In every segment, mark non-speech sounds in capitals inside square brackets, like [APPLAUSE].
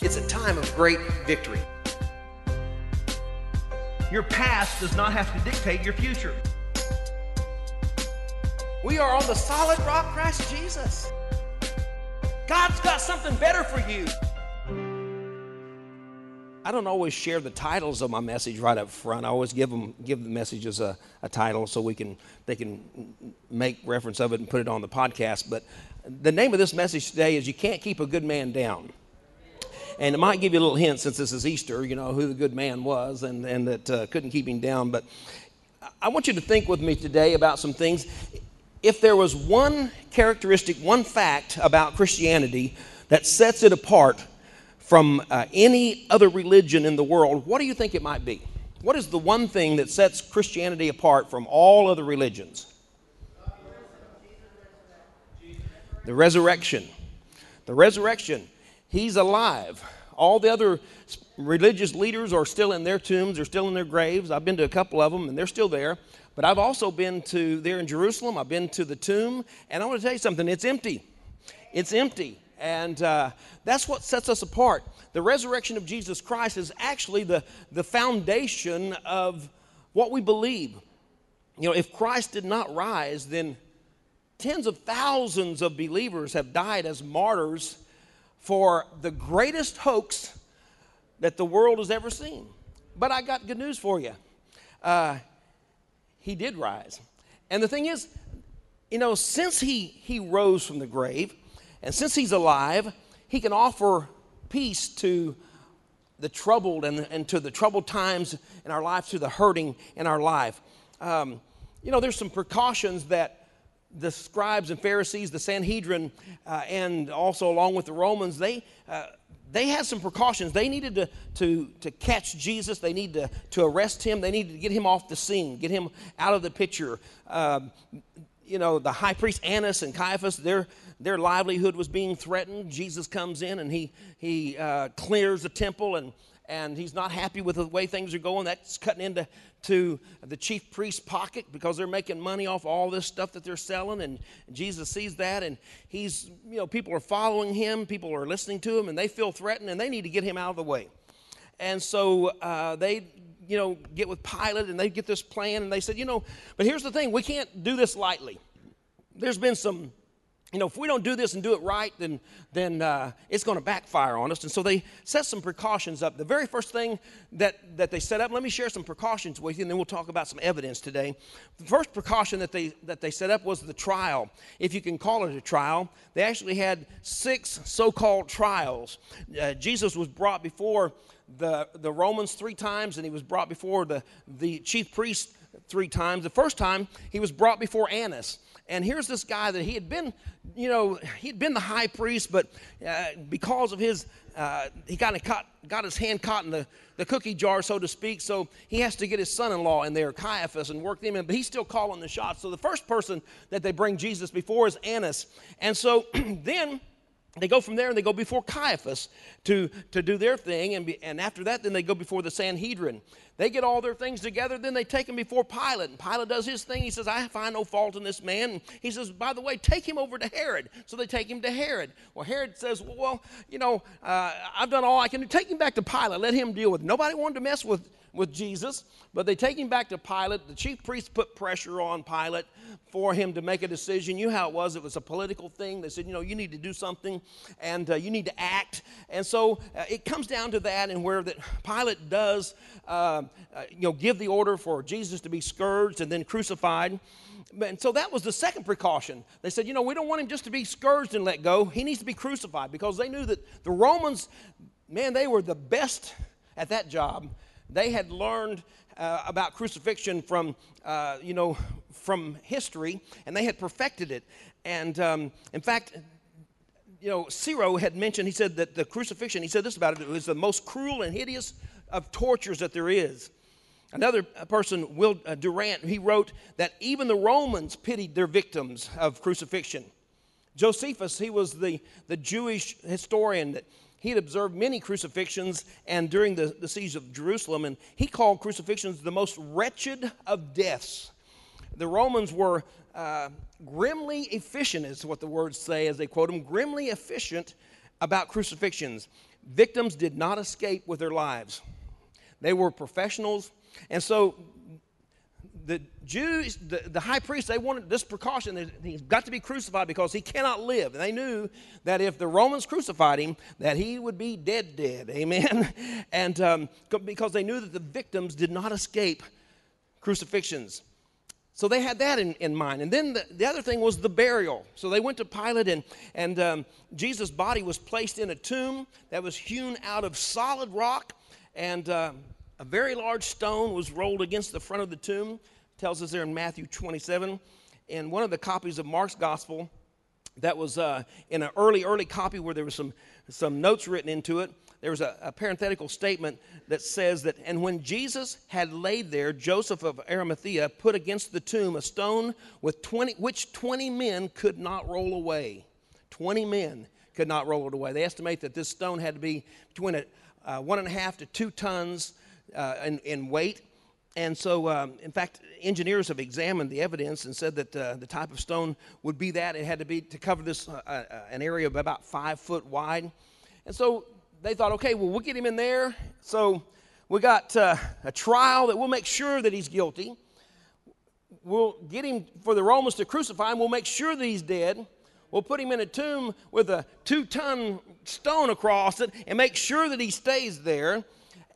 It's a time of great victory. Your past does not have to dictate your future. We are on the solid rock, Christ Jesus. God's got something better for you. I don't always share the titles of my message right up front. I always give them give the messages a, a title so we can they can make reference of it and put it on the podcast. But the name of this message today is "You Can't Keep a Good Man Down." And it might give you a little hint since this is Easter, you know, who the good man was and, and that uh, couldn't keep him down. But I want you to think with me today about some things. If there was one characteristic, one fact about Christianity that sets it apart from uh, any other religion in the world, what do you think it might be? What is the one thing that sets Christianity apart from all other religions? The resurrection. The resurrection. He's alive. All the other religious leaders are still in their tombs, they're still in their graves. I've been to a couple of them, and they're still there. But I've also been to there in Jerusalem, I've been to the tomb, and I want to tell you something it's empty. It's empty. And uh, that's what sets us apart. The resurrection of Jesus Christ is actually the, the foundation of what we believe. You know, if Christ did not rise, then tens of thousands of believers have died as martyrs for the greatest hoax that the world has ever seen. But I got good news for you. Uh, he did rise. And the thing is, you know, since he, he rose from the grave, and since he's alive, he can offer peace to the troubled and, and to the troubled times in our life, to the hurting in our life. Um, you know, there's some precautions that the scribes and Pharisees, the Sanhedrin, uh, and also along with the Romans, they, uh, they had some precautions. They needed to, to, to catch Jesus. They needed to, to arrest him. They needed to get him off the scene, get him out of the picture. Um, you know, the high priest Annas and Caiaphas, their, their livelihood was being threatened. Jesus comes in and he, he uh, clears the temple and, and he's not happy with the way things are going. That's cutting into to the chief priest's pocket because they're making money off all this stuff that they're selling. And Jesus sees that, and he's, you know, people are following him, people are listening to him, and they feel threatened, and they need to get him out of the way. And so uh, they, you know, get with Pilate, and they get this plan, and they said, you know, but here's the thing: we can't do this lightly. There's been some you know, if we don't do this and do it right, then, then uh, it's going to backfire on us. And so they set some precautions up. The very first thing that, that they set up, let me share some precautions with you, and then we'll talk about some evidence today. The first precaution that they, that they set up was the trial. If you can call it a trial, they actually had six so called trials. Uh, Jesus was brought before the, the Romans three times, and he was brought before the, the chief priest three times. The first time, he was brought before Annas. And here's this guy that he had been, you know, he'd been the high priest, but uh, because of his, uh, he got, caught, got his hand caught in the, the cookie jar, so to speak. So he has to get his son in law in there, Caiaphas, and work them in. But he's still calling the shots. So the first person that they bring Jesus before is Annas. And so [CLEARS THROAT] then they go from there and they go before Caiaphas to, to do their thing. And, be, and after that, then they go before the Sanhedrin. They get all their things together. Then they take him before Pilate. And Pilate does his thing. He says, I find no fault in this man. And he says, by the way, take him over to Herod. So they take him to Herod. Well, Herod says, well, you know, uh, I've done all I can do. Take him back to Pilate. Let him deal with it. Nobody wanted to mess with with Jesus, but they take him back to Pilate. The chief priests put pressure on Pilate for him to make a decision. You know how it was. It was a political thing. They said, you know, you need to do something and uh, you need to act. And so uh, it comes down to that and where that Pilate does, uh, uh, you know, give the order for Jesus to be scourged and then crucified. And so that was the second precaution. They said, you know, we don't want him just to be scourged and let go. He needs to be crucified because they knew that the Romans, man, they were the best at that job they had learned uh, about crucifixion from, uh, you know, from history, and they had perfected it. And um, in fact, you know, Cicero had mentioned, he said that the crucifixion, he said this about it, it was the most cruel and hideous of tortures that there is. Another person, Will uh, Durant, he wrote that even the Romans pitied their victims of crucifixion. Josephus, he was the, the Jewish historian that he had observed many crucifixions and during the, the siege of Jerusalem, and he called crucifixions the most wretched of deaths. The Romans were uh, grimly efficient, is what the words say as they quote them, grimly efficient about crucifixions. victims did not escape with their lives. They were professionals. And so the Jews, the, the high priest, they wanted this precaution. He's got to be crucified because he cannot live. And they knew that if the Romans crucified him, that he would be dead, dead. [LAUGHS] Amen. And um, because they knew that the victims did not escape crucifixions. So they had that in, in mind. And then the, the other thing was the burial. So they went to Pilate, and, and um, Jesus' body was placed in a tomb that was hewn out of solid rock, and uh, a very large stone was rolled against the front of the tomb. Tells us there in Matthew 27. In one of the copies of Mark's gospel, that was uh, in an early, early copy where there was some, some notes written into it there was a, a, parenthetical statement that says that, and when Jesus had laid there, Joseph of Arimathea put against the tomb a stone with 20, which 20 men could not roll away. 20 men could not roll it away. They estimate that this stone had to be between a, uh, one and a half to two tons uh, in, in, weight. And so, um, in fact, engineers have examined the evidence and said that uh, the type of stone would be that. It had to be to cover this uh, uh, an area of about five foot wide. And so they thought, okay, well, we'll get him in there. So we got uh, a trial that we'll make sure that he's guilty. We'll get him for the Romans to crucify him. We'll make sure that he's dead. We'll put him in a tomb with a two ton stone across it and make sure that he stays there.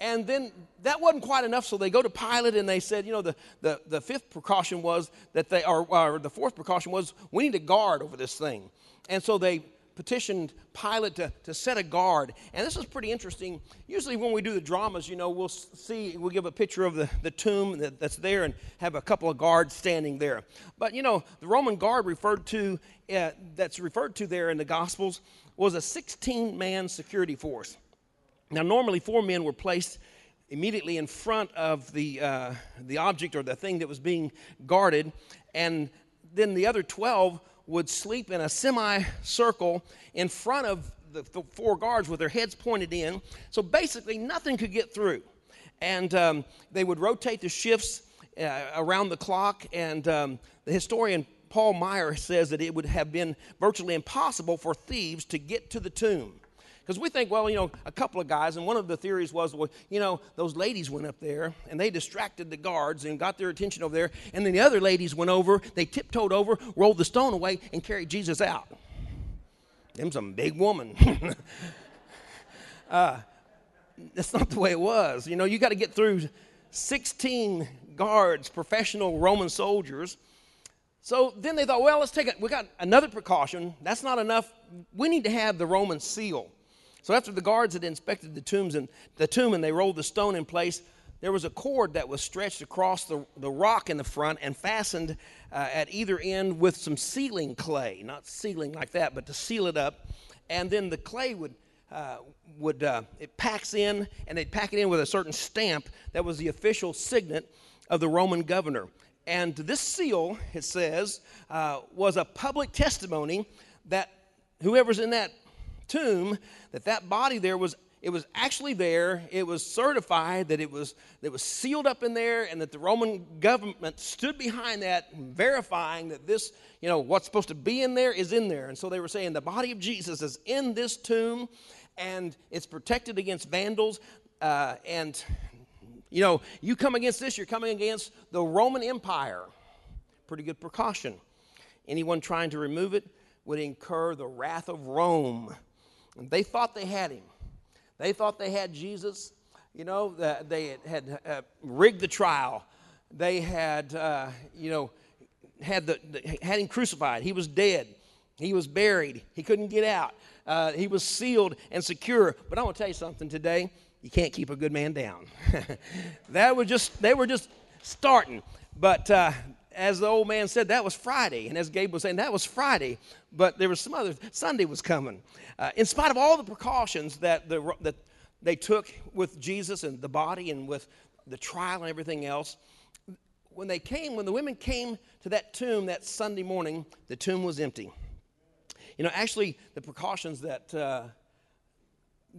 And then that wasn't quite enough, so they go to Pilate and they said, you know, the, the, the fifth precaution was that they, or, or the fourth precaution was we need a guard over this thing. And so they petitioned Pilate to, to set a guard. And this is pretty interesting. Usually, when we do the dramas, you know, we'll see, we'll give a picture of the, the tomb that, that's there and have a couple of guards standing there. But, you know, the Roman guard referred to, uh, that's referred to there in the Gospels was a 16 man security force. Now, normally, four men were placed immediately in front of the, uh, the object or the thing that was being guarded, and then the other 12 would sleep in a semicircle in front of the, the, four guards with their heads pointed in. So basically, nothing could get through. And um, they would rotate the shifts uh, around the clock. And um, the historian Paul Maier says that it would have been virtually impossible for thieves to get to the tomb. Because we think, well, you know, a couple of guys, and one of the theories was, well, you know, those ladies went up there and they distracted the guards and got their attention over there. And then the other ladies went over, they tiptoed over, rolled the stone away, and carried Jesus out. Them some big woman. [LAUGHS] uh, that's not the way it was. You know, you got to get through 16 guards, professional Roman soldiers. So then they thought, well, let's take it. We got another precaution. That's not enough. We need to have the Roman seal. So after the guards had inspected the tombs and the tomb and they rolled the stone in place, there was a cord that was stretched across the, the rock in the front and fastened uh, at either end with some sealing clay, not sealing like that, but to seal it up. And then the clay would uh, would uh, it packs in, and they'd pack it in with a certain stamp that was the official signet of the Roman governor. And this seal, it says, uh, was a public testimony that whoever's in that tomb that that body there was it was actually there it was certified that it was it was sealed up in there and that the roman government stood behind that verifying that this you know what's supposed to be in there is in there. And so they were saying the body of jesus is in this tomb and it's protected against vandals uh, and you know you come against this you're coming against the roman empire. Pretty good precaution. Anyone trying to remove it would incur the wrath of rome they thought they had him. They thought they had Jesus. You know, they had uh, rigged the trial. They had, uh, you know, had, the, had him crucified. He was dead. He was buried. He couldn't get out. Uh, he was sealed and secure. But I want to tell you something today. You can't keep a good man down. [LAUGHS] that was just, they were just starting. But uh, as the old man said, that was Friday. And as Gabe was saying, that was Friday. But there was some other, Sunday was coming. Uh, in spite of all the precautions that, the, that they took with Jesus and the body and with the trial and everything else, when they came, when the women came to that tomb that Sunday morning, the tomb was empty. You know, actually, the precautions that uh,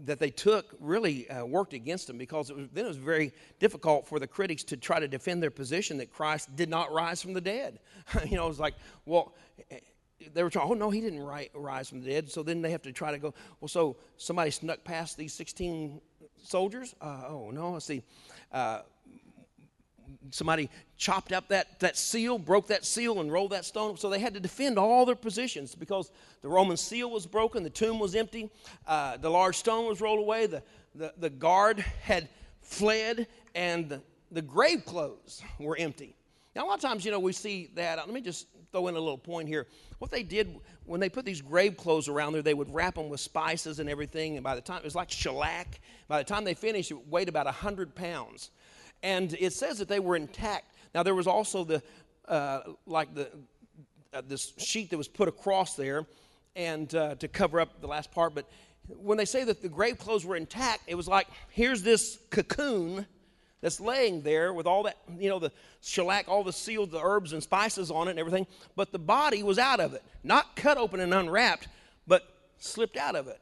that they took really uh, worked against them because it was, then it was very difficult for the critics to try to defend their position that Christ did not rise from the dead. [LAUGHS] you know, it was like, well, they were trying, oh no, he didn't ri- rise from the dead. So then they have to try to go, well, so somebody snuck past these 16 soldiers? Uh, oh no, let's see. Uh, somebody chopped up that, that seal, broke that seal, and rolled that stone. So they had to defend all their positions because the Roman seal was broken, the tomb was empty, uh, the large stone was rolled away, the, the, the guard had fled, and the, the grave clothes were empty. Now, a lot of times, you know, we see that. Let me just throw in a little point here. What they did when they put these grave clothes around there, they would wrap them with spices and everything. And by the time it was like shellac, by the time they finished, it weighed about 100 pounds. And it says that they were intact. Now, there was also the, uh, like the, uh, this sheet that was put across there and uh, to cover up the last part. But when they say that the grave clothes were intact, it was like here's this cocoon that's laying there with all that, you know, the shellac, all the sealed, the herbs and spices on it and everything, but the body was out of it. Not cut open and unwrapped, but slipped out of it.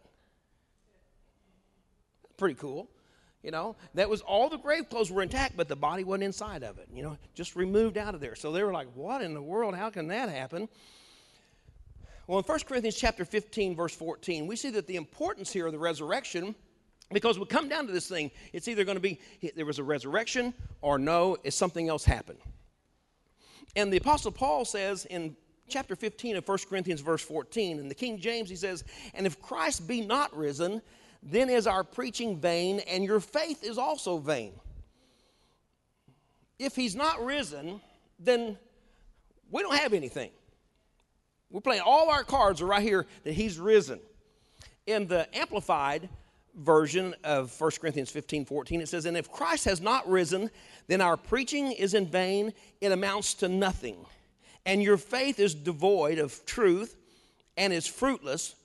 Pretty cool. You know, that was all the grave clothes were intact, but the body wasn't inside of it, you know, just removed out of there. So they were like, what in the world? How can that happen? Well, in 1 Corinthians chapter 15, verse 14, we see that the importance here of the resurrection because we come down to this thing, it's either going to be there was a resurrection or no, it's something else happened. And the Apostle Paul says in chapter 15 of 1 Corinthians, verse 14, in the King James, he says, And if Christ be not risen, then is our preaching vain, and your faith is also vain. If he's not risen, then we don't have anything. We're playing all our cards are right here that he's risen. In the Amplified, version of 1 Corinthians 15 14, it says, And if Christ has not risen, then our preaching is in vain, it amounts to nothing. And your faith is devoid of truth and is fruitless,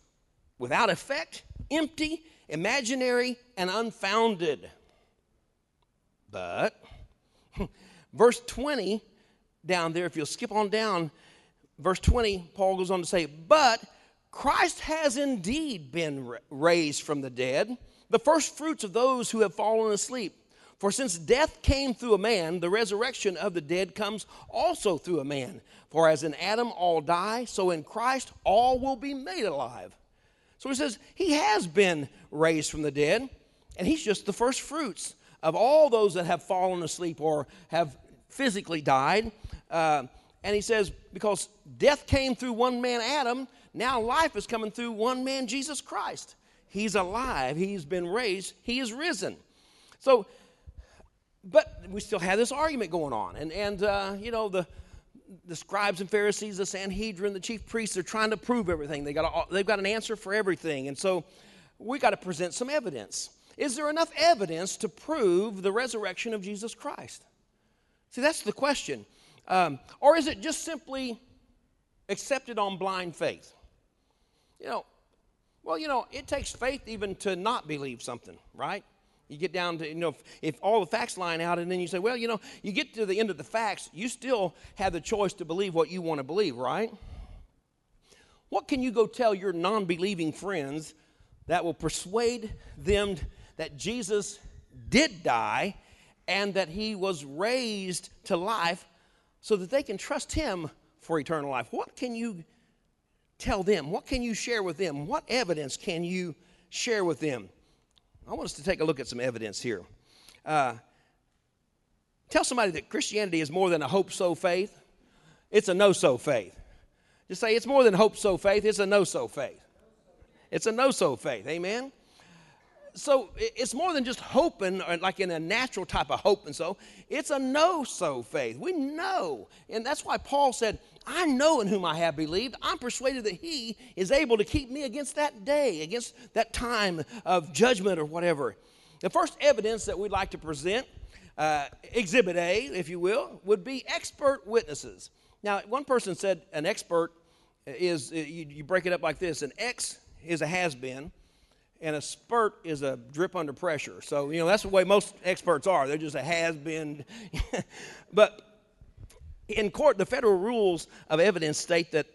without effect, empty, imaginary, and unfounded. But, [LAUGHS] verse 20 down there, if you'll skip on down, verse 20, Paul goes on to say, But Christ has indeed been raised from the dead, the first fruits of those who have fallen asleep. For since death came through a man, the resurrection of the dead comes also through a man. For as in Adam all die, so in Christ all will be made alive. So he says he has been raised from the dead, and he's just the first fruits of all those that have fallen asleep or have physically died. Uh, and he says, because death came through one man, Adam, now life is coming through one man, Jesus Christ. He's alive, he's been raised, he is risen. So, but we still have this argument going on. And, and uh, you know, the, the scribes and Pharisees, the Sanhedrin, the chief priests, they're trying to prove everything. They got a, they've got an answer for everything. And so we got to present some evidence. Is there enough evidence to prove the resurrection of Jesus Christ? See, that's the question. Um, or is it just simply accepted on blind faith? You know, well, you know, it takes faith even to not believe something, right? You get down to, you know, if, if, all the facts line out and then you say, well, you know, you get to the end of the facts, you still have the choice to believe what you want to believe, right? What can you go tell your non believing friends that will persuade them that Jesus did die and that he was raised to life so that they can trust him for eternal life? What can you tell them? What can you share with them? What evidence can you share with them? I want us to take a look at some evidence here. Uh, tell somebody that Christianity is more than a hope so faith, it's a no so faith. Just say it's more than hope so faith, it's a no so faith. It's a no so faith. Amen? so it's more than just hoping, uh, like in a natural type of hope and so. It's a no so faith. We know. And that's why Paul said, I know in whom I have believed. I'm persuaded that he is able to keep me against that day, against that time of judgment or whatever. The first evidence that we'd like to present, uh, Exhibit A, if you will, would be expert witnesses. Now, one person said an expert is, uh, you, you break it up like this an X is a has been and a spurt is a drip under pressure. So, you know, that's the way most experts are. They're just a has been. [LAUGHS] but in court, the federal rules of evidence state that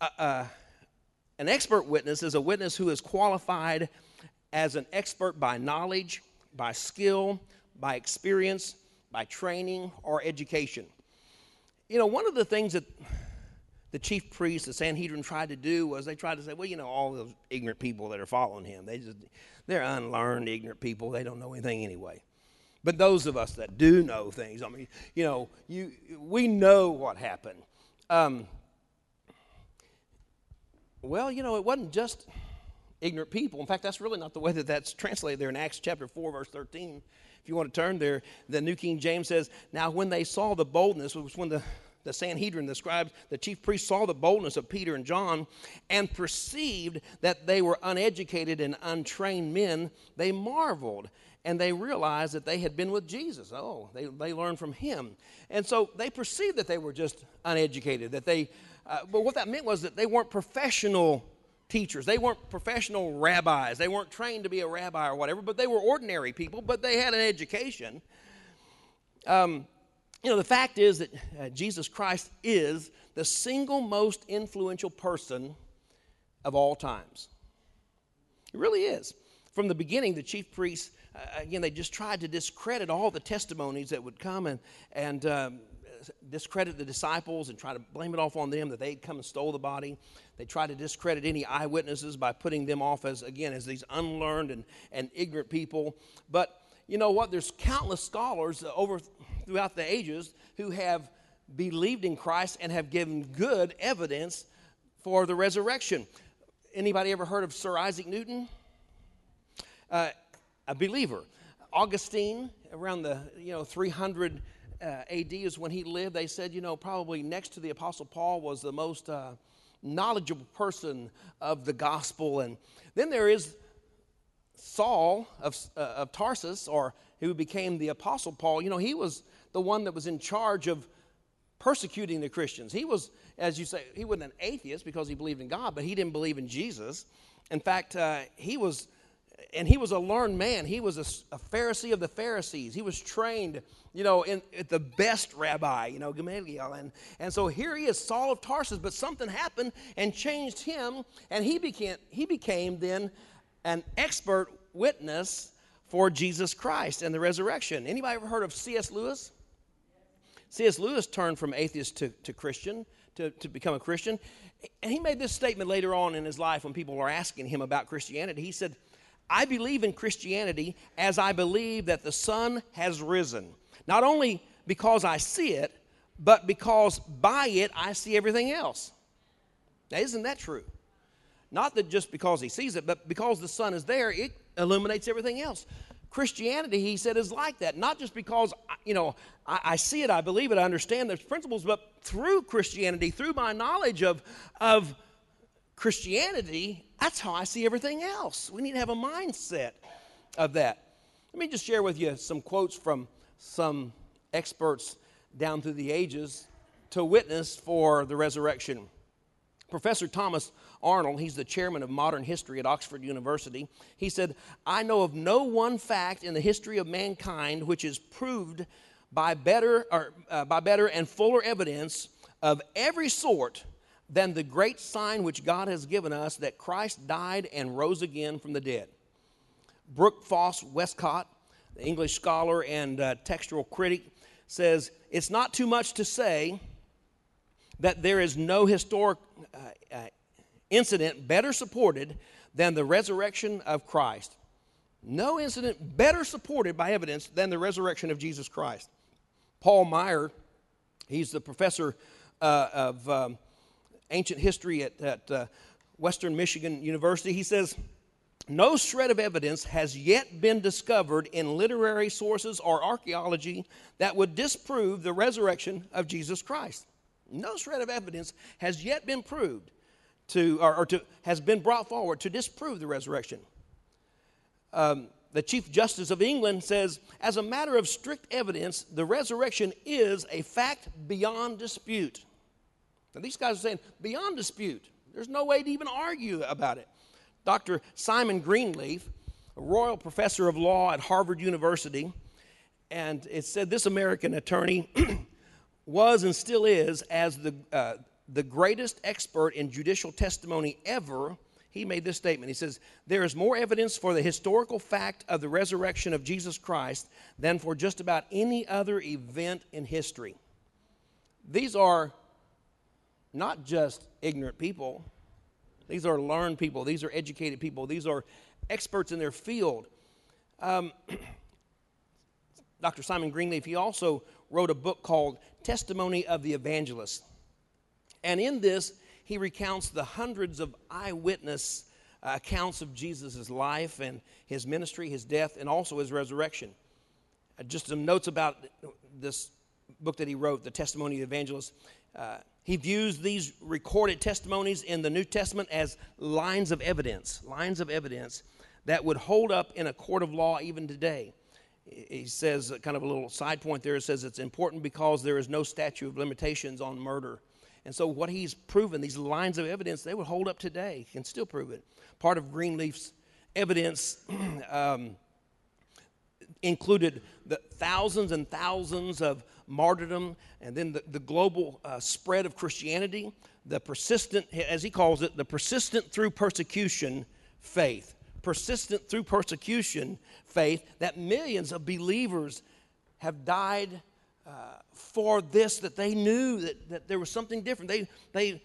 uh, uh, an expert witness is a witness who is qualified as an expert by knowledge, by skill, by experience, by training, or education. You know, one of the things that the chief priests, the Sanhedrin tried to do was they tried to say, well, you know, all those ignorant people that are following him, they just they're unlearned, ignorant people. They don't know anything anyway. But those of us that do know things, I mean, you know, you we know what happened. Um, well, you know, it wasn't just ignorant people. In fact, that's really not the way that that's translated there in Acts chapter 4, verse 13. If you want to turn there, the New King James says, Now when they saw the boldness, which was when the, the Sanhedrin, the scribes, the chief priests saw the boldness of Peter and John and perceived that they were uneducated and untrained men, they marveled and they realized that they had been with Jesus. Oh, they, they learned from him. And so they perceived that they were just uneducated, that they, uh, but what that meant was that they weren't professional teachers. They weren't professional rabbis. They weren't trained to be a rabbi or whatever, but they were ordinary people, but they had an education. Um, you know, the fact is that uh, Jesus Christ is the single most influential person of all times. He really is. From the beginning, the chief priests, again, they just tried to discredit all the testimonies that would come and, and um, discredit the disciples and try to blame it off on them that they'd come and stole the body. They tried to discredit any eyewitnesses by putting them off as, again, as these unlearned and, and ignorant people. But you know what? There's countless scholars over throughout the ages who have believed in Christ and have given good evidence for the resurrection. Anybody ever heard of Sir Isaac Newton? Uh, a believer. Augustine, around the you know 300 uh, AD is when he lived. They said, you know, probably next to the Apostle Paul was the most uh, knowledgeable person of the gospel. And then there is Saul of, uh, of Tarsus, or who became the Apostle Paul. You know, he was the one that was in charge of persecuting the Christians. He was, as you say, he wasn't an atheist because he believed in God, but he didn't believe in Jesus. In fact, uh, he was and he was a learned man. He was a, a, Pharisee of the Pharisees. He was trained, you know, in, at the best rabbi, you know, Gamaliel. And, and so here he is, Saul of Tarsus, but something happened and changed him, and he became, he became then an expert witness for Jesus Christ and the resurrection. Anybody ever heard of C.S. Lewis? C.S. Lewis turned from atheist to, to Christian, to, to become a Christian. And he made this statement later on in his life when people were asking him about Christianity. He said, I believe in Christianity as I believe that the sun has risen. Not only because I see it, but because by it I see everything else. Now, isn't that true? Not that just because he sees it, but because the sun is there, it illuminates everything else. Christianity, he said, is like that. Not just because, you know, I, I, see it, I believe it, I understand those principles, but through Christianity, through my knowledge of, of Christianity, that's how I see everything else. We need to have a mindset of that. Let me just share with you some quotes from some experts down through the ages to witness for the resurrection. Professor Thomas Arnold, he's the chairman of modern history at Oxford University, he said, I know of no one fact in the history of mankind which is proved by better, or, uh, by better and fuller evidence of every sort than the great sign which God has given us that Christ died and rose again from the dead. Brooke Foss Westcott, the English scholar and uh, textual critic, says it's not too much to say that there is no historic uh, uh, incident better supported than the resurrection of Christ. No incident better supported by evidence than the resurrection of Jesus Christ. Paul Maier, he's the professor uh, of. Um, ancient history at, at uh, Western Michigan University. He says, no shred of evidence has yet been discovered in literary sources or archaeology that would disprove the resurrection of Jesus Christ. No shred of evidence has yet been proved to, or, or to, has been brought forward to disprove the resurrection. Um, the Chief Justice of England says, as a matter of strict evidence, the resurrection is a fact beyond dispute. Now, these guys are saying, beyond dispute. There's no way to even argue about it. Dr. Simon Greenleaf, a royal professor of law at Harvard University, and it said this American attorney [CLEARS THROAT] was and still is, as the, uh, the greatest expert in judicial testimony ever, he made this statement. He says, There is more evidence for the historical fact of the resurrection of Jesus Christ than for just about any other event in history. These are not just ignorant people, these are learned people, these are educated people, these are experts in their field. Um, [CLEARS THROAT] Dr. Simon Greenleaf, he also wrote a book called Testimony of the Evangelist. And in this, he recounts the hundreds of eyewitness uh, accounts of Jesus' life and his ministry, his death, and also his resurrection. Uh, just some notes about this book that he wrote, The Testimony of the Evangelist. Uh, he views these recorded testimonies in the New Testament as lines of evidence, lines of evidence that would hold up in a court of law even today. He says, kind of a little side point there, it says it's important because there is no statute of limitations on murder. And so, what he's proven, these lines of evidence, they would hold up today, can still prove it. Part of Greenleaf's evidence [CLEARS THROAT] um, included the thousands and thousands of martyrdom and then the, the global uh, spread of Christianity, the persistent, as he calls it, the persistent through persecution faith. Persistent through persecution faith that millions of believers have died uh, for this, that they knew that, that there was something different. They, they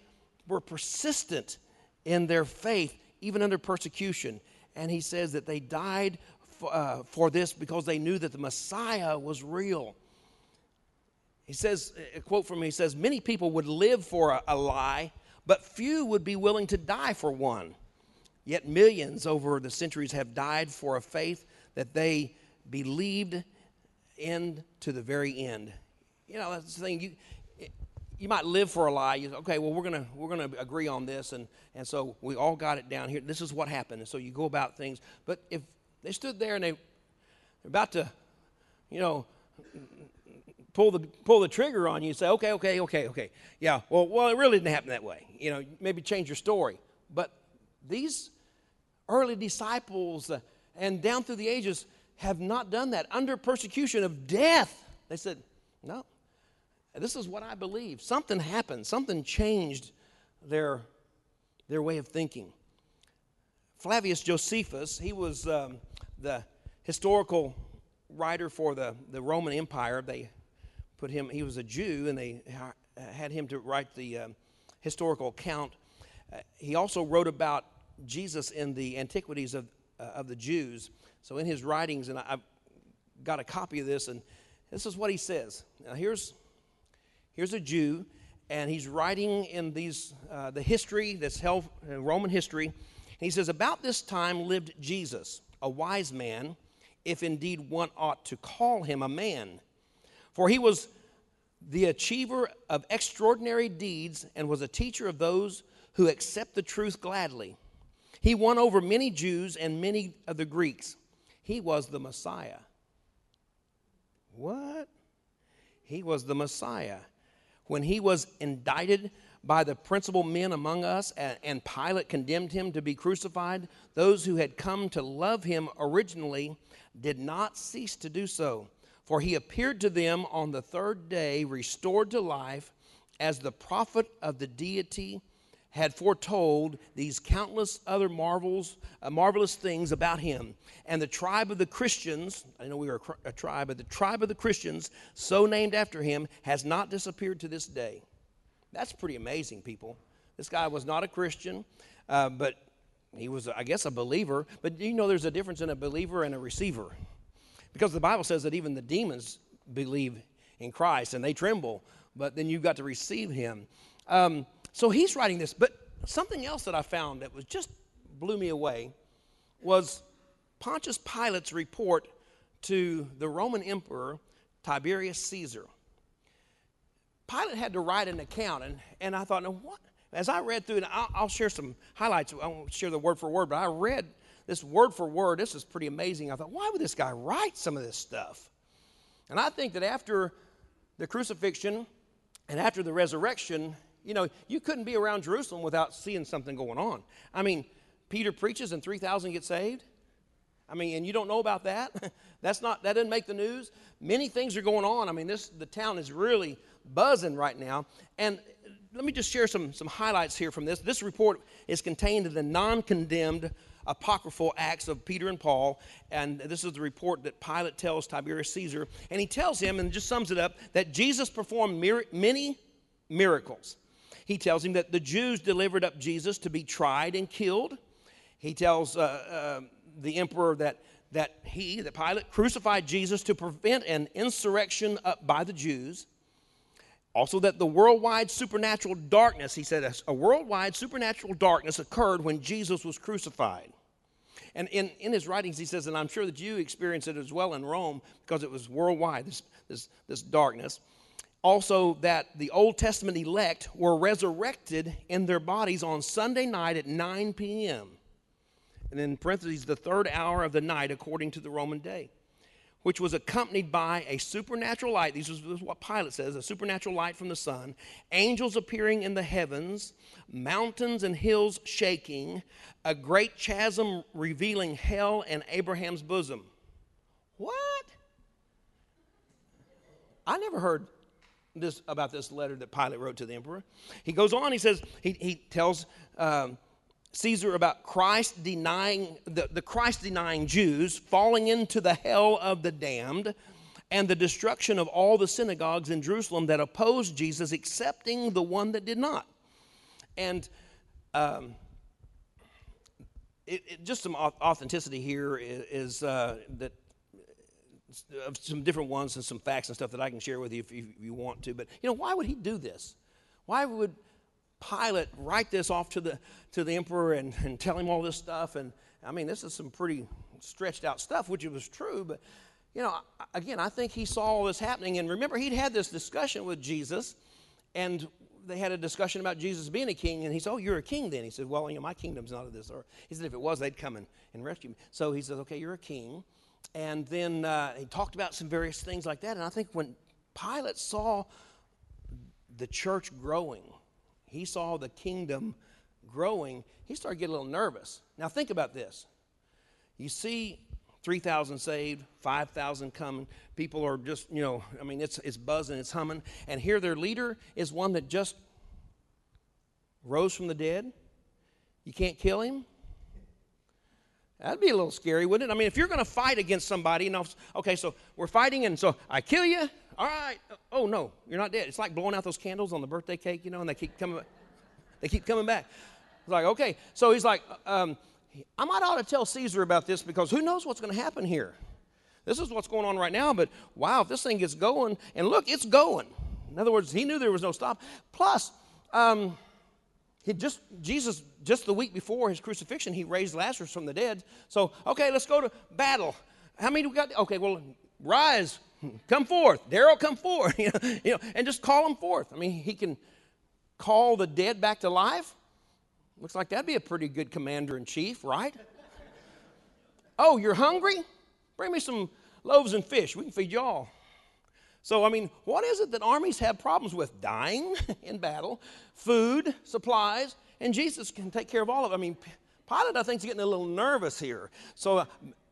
were persistent in their faith, even under persecution. And he says that they died for, uh, for this because they knew that the Messiah was real. He says, a quote from him, he says, Many people would live for a, a lie, but few would be willing to die for one. Yet millions over the centuries have died for a faith that they believed in to the very end. You know, that's the thing. You, you might live for a lie. You say, okay, well, we're gonna we're gonna agree on this, and and so we all got it down here. This is what happened, and so you go about things. But if they stood there and they they're about to, you know, pull the pull the trigger on you, and say, okay, okay, okay, okay, yeah, well, well, it really didn't happen that way. You know, maybe change your story. But these early disciples uh, and down through the ages have not done that under persecution of death. They said, no, this is what I believe. Something happened, something changed their, their way of thinking. Flavius Josephus, he was um, the historical writer for the, the Roman Empire. They put him, he was a Jew, and they had him to write the um, historical account. Uh, he also wrote about Jesus in the Antiquities of, uh, of the Jews. So in his writings, and I, have got a copy of this, and this is what he says. Now here's here's a Jew, and he's writing in these uh, the history that's held Roman history. he says, about this time lived Jesus, a wise man, if indeed one ought to call him a man, for he was the achiever of extraordinary deeds and was a teacher of those who accept the truth gladly. He won over many Jews and many of the Greeks. He was the Messiah. What? He was the Messiah. When he was indicted by the principal men among us, and, Pilate condemned him to be crucified, those who had come to love him originally did not cease to do so. For he appeared to them on the third day, restored to life, as the prophet of the deity had foretold these countless other marvels, uh, marvelous things about him. And the tribe of the Christians, I know we are a, a tribe, but the tribe of the Christians, so named after him, has not disappeared to this day. That's pretty amazing, people. This guy was not a Christian, uh, but he was, I guess, a believer. But you know there's a difference in a believer and a receiver? Because the Bible says that even the demons believe in Christ and they tremble, but then you've got to receive him. Um, so he's writing this, but something else that I found that was just blew me away was Pontius Pilate's report to the Roman Emperor Tiberius Caesar. Pilate had to write an account, and, and I thought, now what? As I read through it, I'll, I'll share some highlights. I won't share the word for word, but I read this word for word. This is pretty amazing. I thought, why would this guy write some of this stuff? And I think that after the crucifixion and after the resurrection, you know, you couldn't be around Jerusalem without seeing something going on. I mean, Peter preaches and 3,000 get saved. I mean, and you don't know about that? [LAUGHS] That's not, that didn't make the news. Many things are going on. I mean, this, the town is really buzzing right now. And let me just share some, some highlights here from this. This report is contained in the non condemned apocryphal acts of Peter and Paul. And this is the report that Pilate tells Tiberius Caesar. And he tells him, and just sums it up, that Jesus performed mir- many miracles. He tells him that the Jews delivered up Jesus to be tried and killed. He tells uh, uh, the emperor that, that he, that Pilate, crucified Jesus to prevent an insurrection by the Jews. Also, that the worldwide supernatural darkness, he said, a worldwide supernatural darkness occurred when Jesus was crucified. And in, in his writings, he says, and I'm sure that you experienced it as well in Rome because it was worldwide, this, this, this darkness. Also, that the Old Testament elect were resurrected in their bodies on Sunday night at 9 p.m. And in parentheses, the third hour of the night according to the Roman day which was accompanied by a supernatural light. This is what Pilate says a supernatural light from the sun, angels appearing in the heavens, mountains and hills shaking, a great chasm revealing hell and Abraham's bosom. What? I never heard this about this letter that Pilate wrote to the emperor. He goes on, he says, he, he tells um, Caesar about Christ denying, the, the Christ denying Jews falling into the hell of the damned and the destruction of all the synagogues in Jerusalem that opposed Jesus, excepting the one that did not. And um, it, it, just some authenticity here is, uh, that of some different ones and some facts and stuff that I can share with you if you, if you want to. But you know, why would he do this? Why would Pilate write this off to the, to the emperor and, [LAUGHS] and tell him all this stuff. And I mean, this is some pretty stretched out stuff, which it was true. But, you know, again, I think he saw all this happening. And remember, he'd had this discussion with Jesus, and they had a discussion about Jesus being a king. And he said, Oh, you're a king then? He said, Well, you know, my kingdom's not of this. Or he said, If it was, they'd come and, and rescue me. So he says, Okay, you're a king. And then uh, he talked about some various things like that. And I think when Pilate saw the church growing, he saw the kingdom growing, he started getting a little nervous. Now, think about this. You see 3,000 saved, 5,000 coming. People are just, you know, I mean, it's, it's buzzing, it's humming. And here their leader is one that just rose from the dead. You can't kill him. That'd be a little scary, wouldn't it? I mean, if you're going to fight against somebody, you know, okay, so we're fighting, and so I kill you. All right. Oh no, you're not dead. It's like blowing out those candles on the birthday cake, you know, and they keep coming. They keep coming back. It's like okay. So he's like, um, I might ought to tell Caesar about this because who knows what's going to happen here. This is what's going on right now, but wow, if this thing gets going, and look, it's going. In other words, he knew there was no stop. Plus, um, he just Jesus just the week before his crucifixion, he raised Lazarus from the dead. So okay, let's go to battle. How many do we got? Okay, well, rise, come forth. Daryl, come forth. [LAUGHS] you, know, you know, and just call him forth. I mean, he can call the dead back to life. Looks like that'd be a pretty good commander in chief, right? oh, you're hungry? Bring me some loaves and fish. We can feed you all. So, I mean, what is it that armies have problems with? Dying [LAUGHS] in battle, food, supplies, and Jesus can take care of all of it. I mean, Pilate, I think, is getting a little nervous here. So, uh,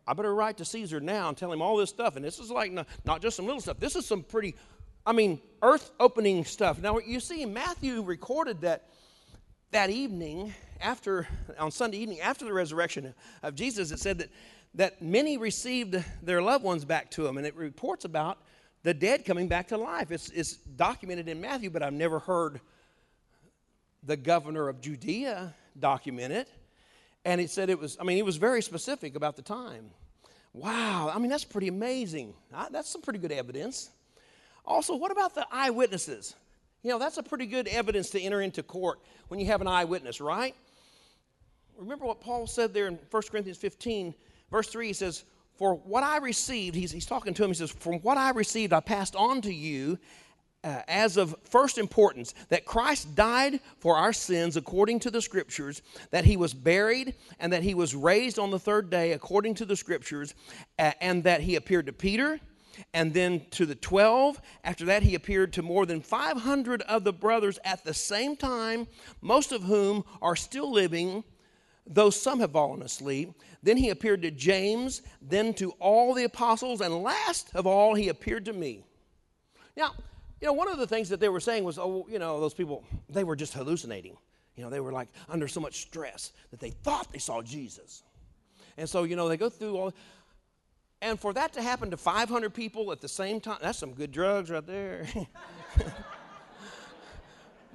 I better write to Caesar now and tell him all this stuff. And this is like not, just some little stuff. This is some pretty, I mean, earth opening stuff. Now, you see, Matthew recorded that that evening after, on Sunday evening, after the resurrection of Jesus, it said that, that many received their loved ones back to him. And it reports about the dead coming back to life. It's, it's documented in Matthew, but I've never heard the governor of Judea document it. And it said it was, I mean, he was very specific about the time. Wow, I mean, that's pretty amazing. That's some pretty good evidence. Also, what about the eyewitnesses? You know, that's a pretty good evidence to enter into court when you have an eyewitness, right? Remember what Paul said there in 1 Corinthians 15, verse 3, he says, For what I received, he's, he's talking to him, he says, From what I received, I passed on to you uh, as of first importance that Christ died for our sins according to the scriptures, that he was buried, and that he was raised on the third day according to the scriptures, uh, and that he appeared to Peter and then to the 12. After that, he appeared to more than 500 of the brothers at the same time, most of whom are still living, though some have fallen asleep. Then he appeared to James, then to all the apostles, and last of all, he appeared to me. Now, you know, one of the things that they were saying was, oh, you know, those people, they were just hallucinating. You know, they were like under so much stress that they thought they saw Jesus. And so, you know, they go through all, and for that to happen to 500 people at the same time, that's some good drugs right there. [LAUGHS]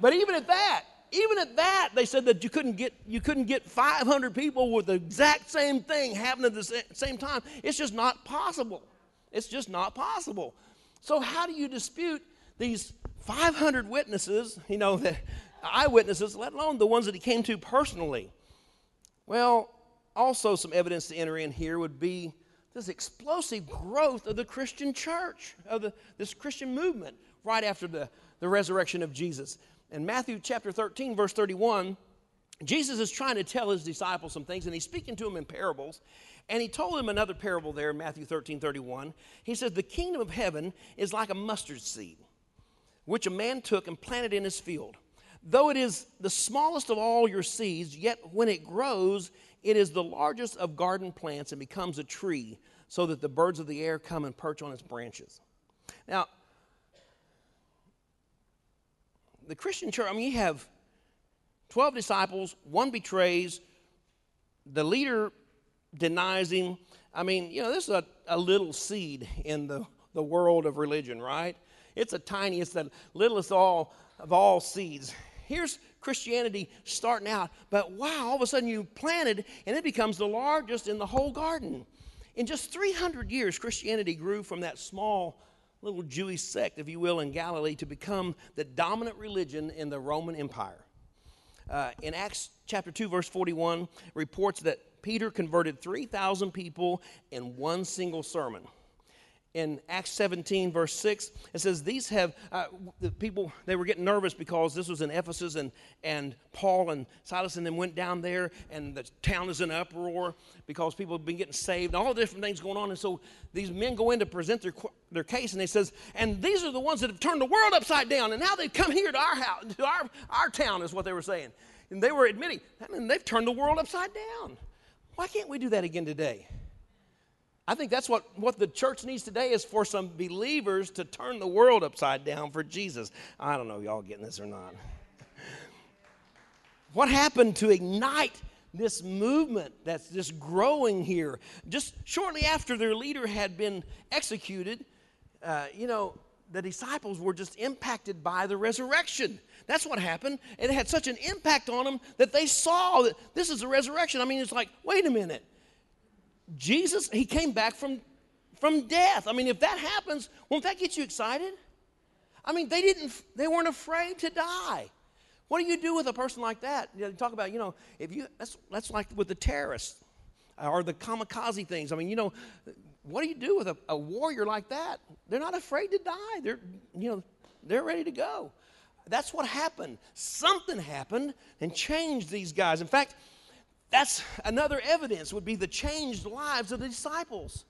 But even at that, even at that, they said that you couldn't get you couldn't get 500 people with the exact same thing happening at the same time. It's just not possible. It's just not possible. So how do you dispute these 500 witnesses? You know, the eyewitnesses, let alone the ones that he came to personally. Well, also some evidence to enter in here would be this explosive growth of the Christian church, of the, this Christian movement right after the, the resurrection of Jesus. In Matthew chapter 13, verse 31, Jesus is trying to tell his disciples some things, and he's speaking to them in parables. And he told them another parable there in Matthew 13, 31. He says, The kingdom of heaven is like a mustard seed, which a man took and planted in his field. Though it is the smallest of all your seeds, yet when it grows, it is the largest of garden plants and becomes a tree, so that the birds of the air come and perch on its branches. Now, the Christian church, I mean, you have 12 disciples, one betrays, the leader denies him. I mean, you know, this is a, a little seed in the, the world of religion, right? It's tiny, it's the littlest all of all seeds. Here's Christianity starting out, but wow, all of a sudden you planted and it becomes the largest in the whole garden. In just 300 years, Christianity grew from that small little Jewish sect, if you will, in Galilee to become the dominant religion in the Roman Empire. Uh, in Acts chapter 2, verse 41, reports that Peter converted 3,000 people in one single sermon in Acts 17, verse 6, it says, These have, uh, the people, they were getting nervous because this was in Ephesus, and, and Paul and Silas and them went down there, and the town is in uproar because people have been getting saved, and all the different things going on. And so these men go in to present their, their case, and they says, And these are the ones that have turned the world upside down, and now they've come here to our house, to our, our town, is what they were saying. And they were admitting, I mean, they've turned the world upside down. Why can't we do that again today? I think that's what, what the church needs today is for some believers to turn the world upside down for Jesus. I don't know, y'all getting this or not. what happened to ignite this movement that's just growing here? Just shortly after their leader had been executed, uh, you know, the disciples were just impacted by the resurrection. That's what happened. It had such an impact on them that they saw that this is the resurrection. I mean, it's like, wait a minute. Jesus, he came back from, from death. I mean, if that happens, won't that get you excited? I mean, they didn't, they weren't afraid to die. What do you do with a person like that? You know, talk about, you know, if you, that's, that's like with the terrorists or the kamikaze things. I mean, you know, what do you do with a, a warrior like that? They're not afraid to die. They're, you know, they're ready to go. That's what happened. Something happened and changed these guys. In fact, that's another evidence would be the changed lives of the disciples.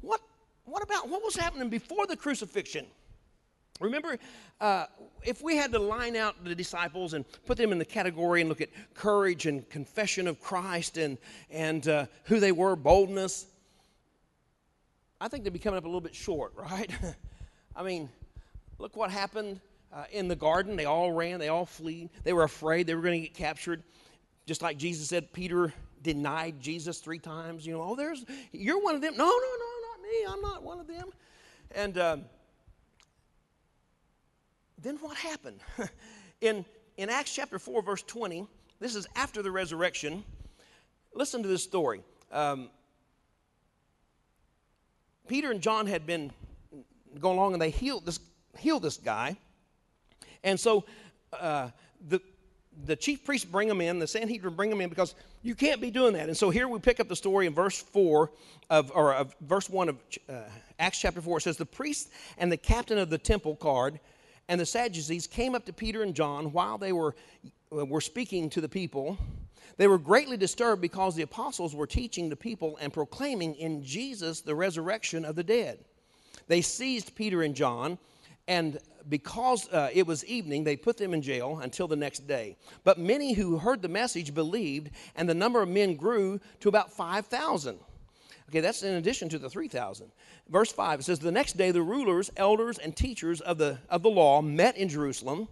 What, what about what was happening before the crucifixion? Remember, uh, if we had to line out the disciples and put them in the category and look at courage and confession of Christ and, and uh, who they were, boldness, I think they'd be coming up a little bit short, [LAUGHS] right? I mean, look what happened uh, in the garden. They all ran, they all flee. They were afraid they were going to get captured. Just like Jesus said, Peter denied Jesus three times. You know, oh, there's, you're one of them. No, no, no, not me. I'm not one of them. And um, then what happened? [LAUGHS] in, in Acts chapter 4, verse 20, this is after the resurrection. Listen to this story. Um, Peter and John had been going along and they healed this, healed this guy. And so uh, the, the chief priests bring them in, the Sanhedrin bring them in because you can't be doing that. And so here we pick up the story in verse 4 of, or of verse 1 of uh, Acts chapter 4. It says, The priest and the captain of the temple guard and the Sadducees came up to Peter and John while they were, uh, were speaking to the people. They were greatly disturbed because the apostles were teaching the people and proclaiming in Jesus the resurrection of the dead. They seized Peter and John and because uh, it was evening, they put them in jail until the next day. But many who heard the message believed, and the number of men grew to about 5,000. Okay, that's in addition to the 3,000. Verse 5, it says, The next day the rulers, elders, and teachers of the, of the law met in Jerusalem.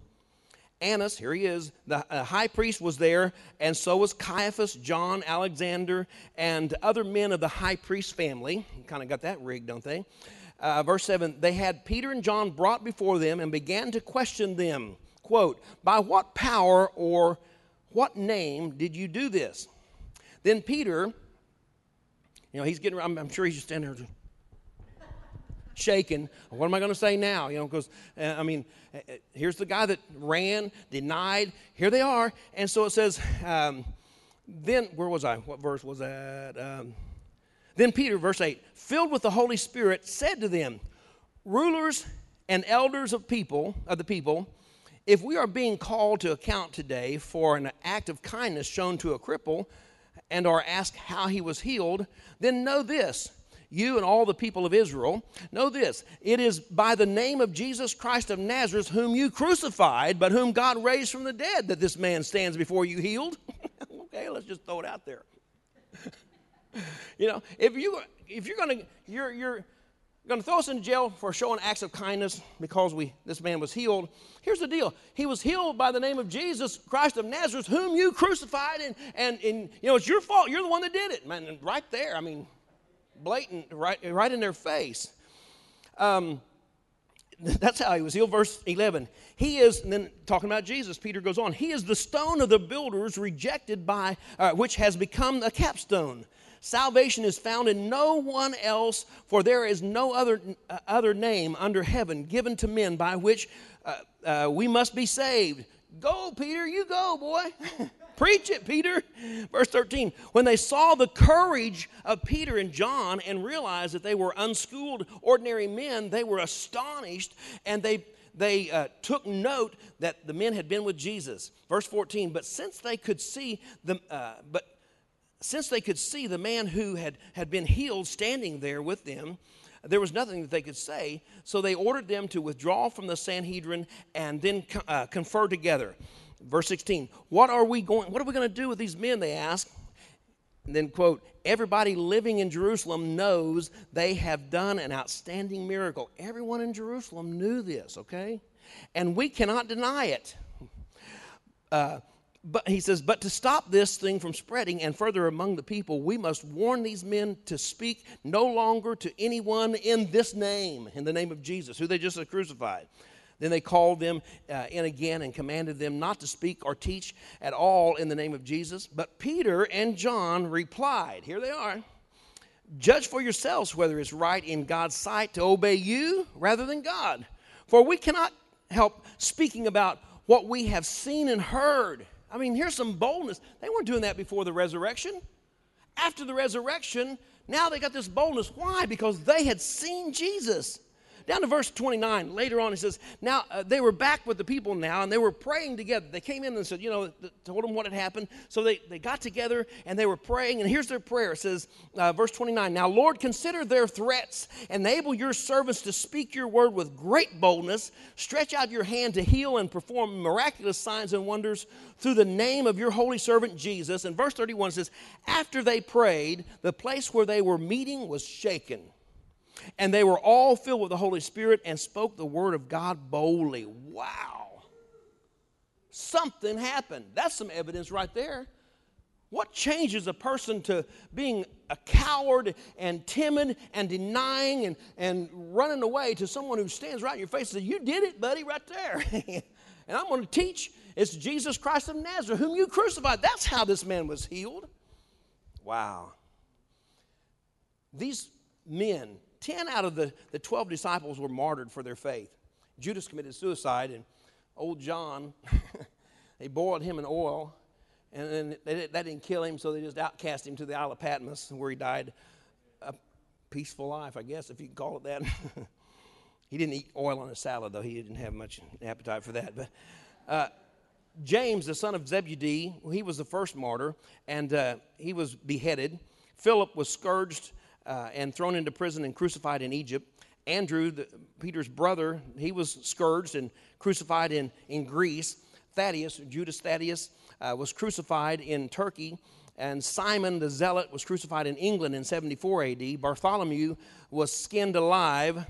Annas, here he is, the uh, high priest was there, and so was Caiaphas, John, Alexander, and other men of the high priest family. Kind of got that rigged, don't they? Uh, verse 7 they had Peter and John brought before them and began to question them quote, By what power or what name did you do this? Then Peter, you know, he's getting, I'm, I'm sure he's just standing there shaking. What am I going to say now? You know, because, uh, I mean, uh, uh, here's the guy that ran, denied. Here they are. And so it says, um, then, where was I? What verse was that? Um, then Peter, verse 8, filled with the Holy Spirit, said to them, Rulers and elders of people, of the people, if we are being called to account today for an act of kindness shown to a cripple and are asked how he was healed, then know this you and all the people of Israel, know this it is by the name of Jesus Christ of Nazareth, whom you crucified, but whom God raised from the dead, that this man stands before you healed. [LAUGHS] okay, let's just throw it out there. [LAUGHS] you know, if you if you're gonna you're you're going to throw us in jail for showing acts of kindness because we this man was healed here's the deal he was healed by the name of jesus christ of nazareth whom you crucified and and, and you know it's your fault you're the one that did it man right there i mean blatant, right, right in their face. Um, [LAUGHS] that's how he was healed. Verse 11. He is, and then talking about Jesus, Peter goes on, He is the stone of the builders rejected by, uh, which has become a capstone. Salvation is found in no one else, for there is no other, uh, other name under heaven given to men by which uh, uh we must be saved. Go, Peter, you go, boy. [LAUGHS] Preach it, Peter. Verse 13. When they saw the courage of Peter and John and realized that they were unschooled, ordinary men, they were astonished and they they uh, took note that the men had been with Jesus. Verse 14, but since they could see the, uh, but since they could see the man who had, had been healed standing there with them, there was nothing that they could say. So they ordered them to withdraw from the Sanhedrin and then uh, confer together. Verse 16, what are we going, what are we going to do with these men, they ask. And then, quote, everybody living in Jerusalem knows they have done an outstanding miracle. Everyone in Jerusalem knew this, okay? And we cannot deny it. Uh, but he says, but to stop this thing from spreading and further among the people, we must warn these men to speak no longer to anyone in this name, in the name of Jesus, who they just crucified. Then they called them uh, in again and commanded them not to speak or teach at all in the name of Jesus. But Peter and John replied, Here they are. Judge for yourselves whether it's right in God's sight to obey you rather than God. For we cannot help speaking about what we have seen and heard. I mean, here's some boldness. They weren't doing that before the resurrection. After the resurrection, now they got this boldness. Why? Because they had seen Jesus. Down to verse 29, later on, he says, Now uh, they were back with the people now, and they were praying together. They came in and said, You know, told them what had happened. So they, they got together and they were praying. And here's their prayer it says, uh, verse 29, Now, Lord, consider their threats, enable your servants to speak your word with great boldness, stretch out your hand to heal and perform miraculous signs and wonders through the name of your holy servant Jesus. And verse 31 says, After they prayed, the place where they were meeting was shaken and they were all filled with the Holy Spirit and spoke the word of God boldly. Wow. Something happened. That's some evidence right there. What changes a person to being a coward and timid and denying and, and running away to someone who stands right in your face and says, You did it, buddy, right there. [LAUGHS] and I'm going to teach it's Jesus Christ of Nazareth, whom you crucified. That's how this man was healed. Wow. These men 10 out of the, the 12 disciples were martyred for their faith. Judas committed suicide, and old John, [LAUGHS] they boiled him in oil, and then they, that didn't kill him, so they just outcast him to the Isle of Patmos, where he died a peaceful life, I guess, if you can call it that. [LAUGHS] he didn't eat oil on a salad, though. He didn't have much appetite for that. But uh, James, the son of Zebedee, he was the first martyr, and uh, he was beheaded. Philip was scourged uh, and thrown into prison and crucified in Egypt. Andrew, the, Peter's brother, he was scourged and crucified in, in Greece. Thaddeus, Judas Thaddeus, uh, was crucified in Turkey. And Simon the Zealot was crucified in England in 74 AD. Bartholomew was skinned alive.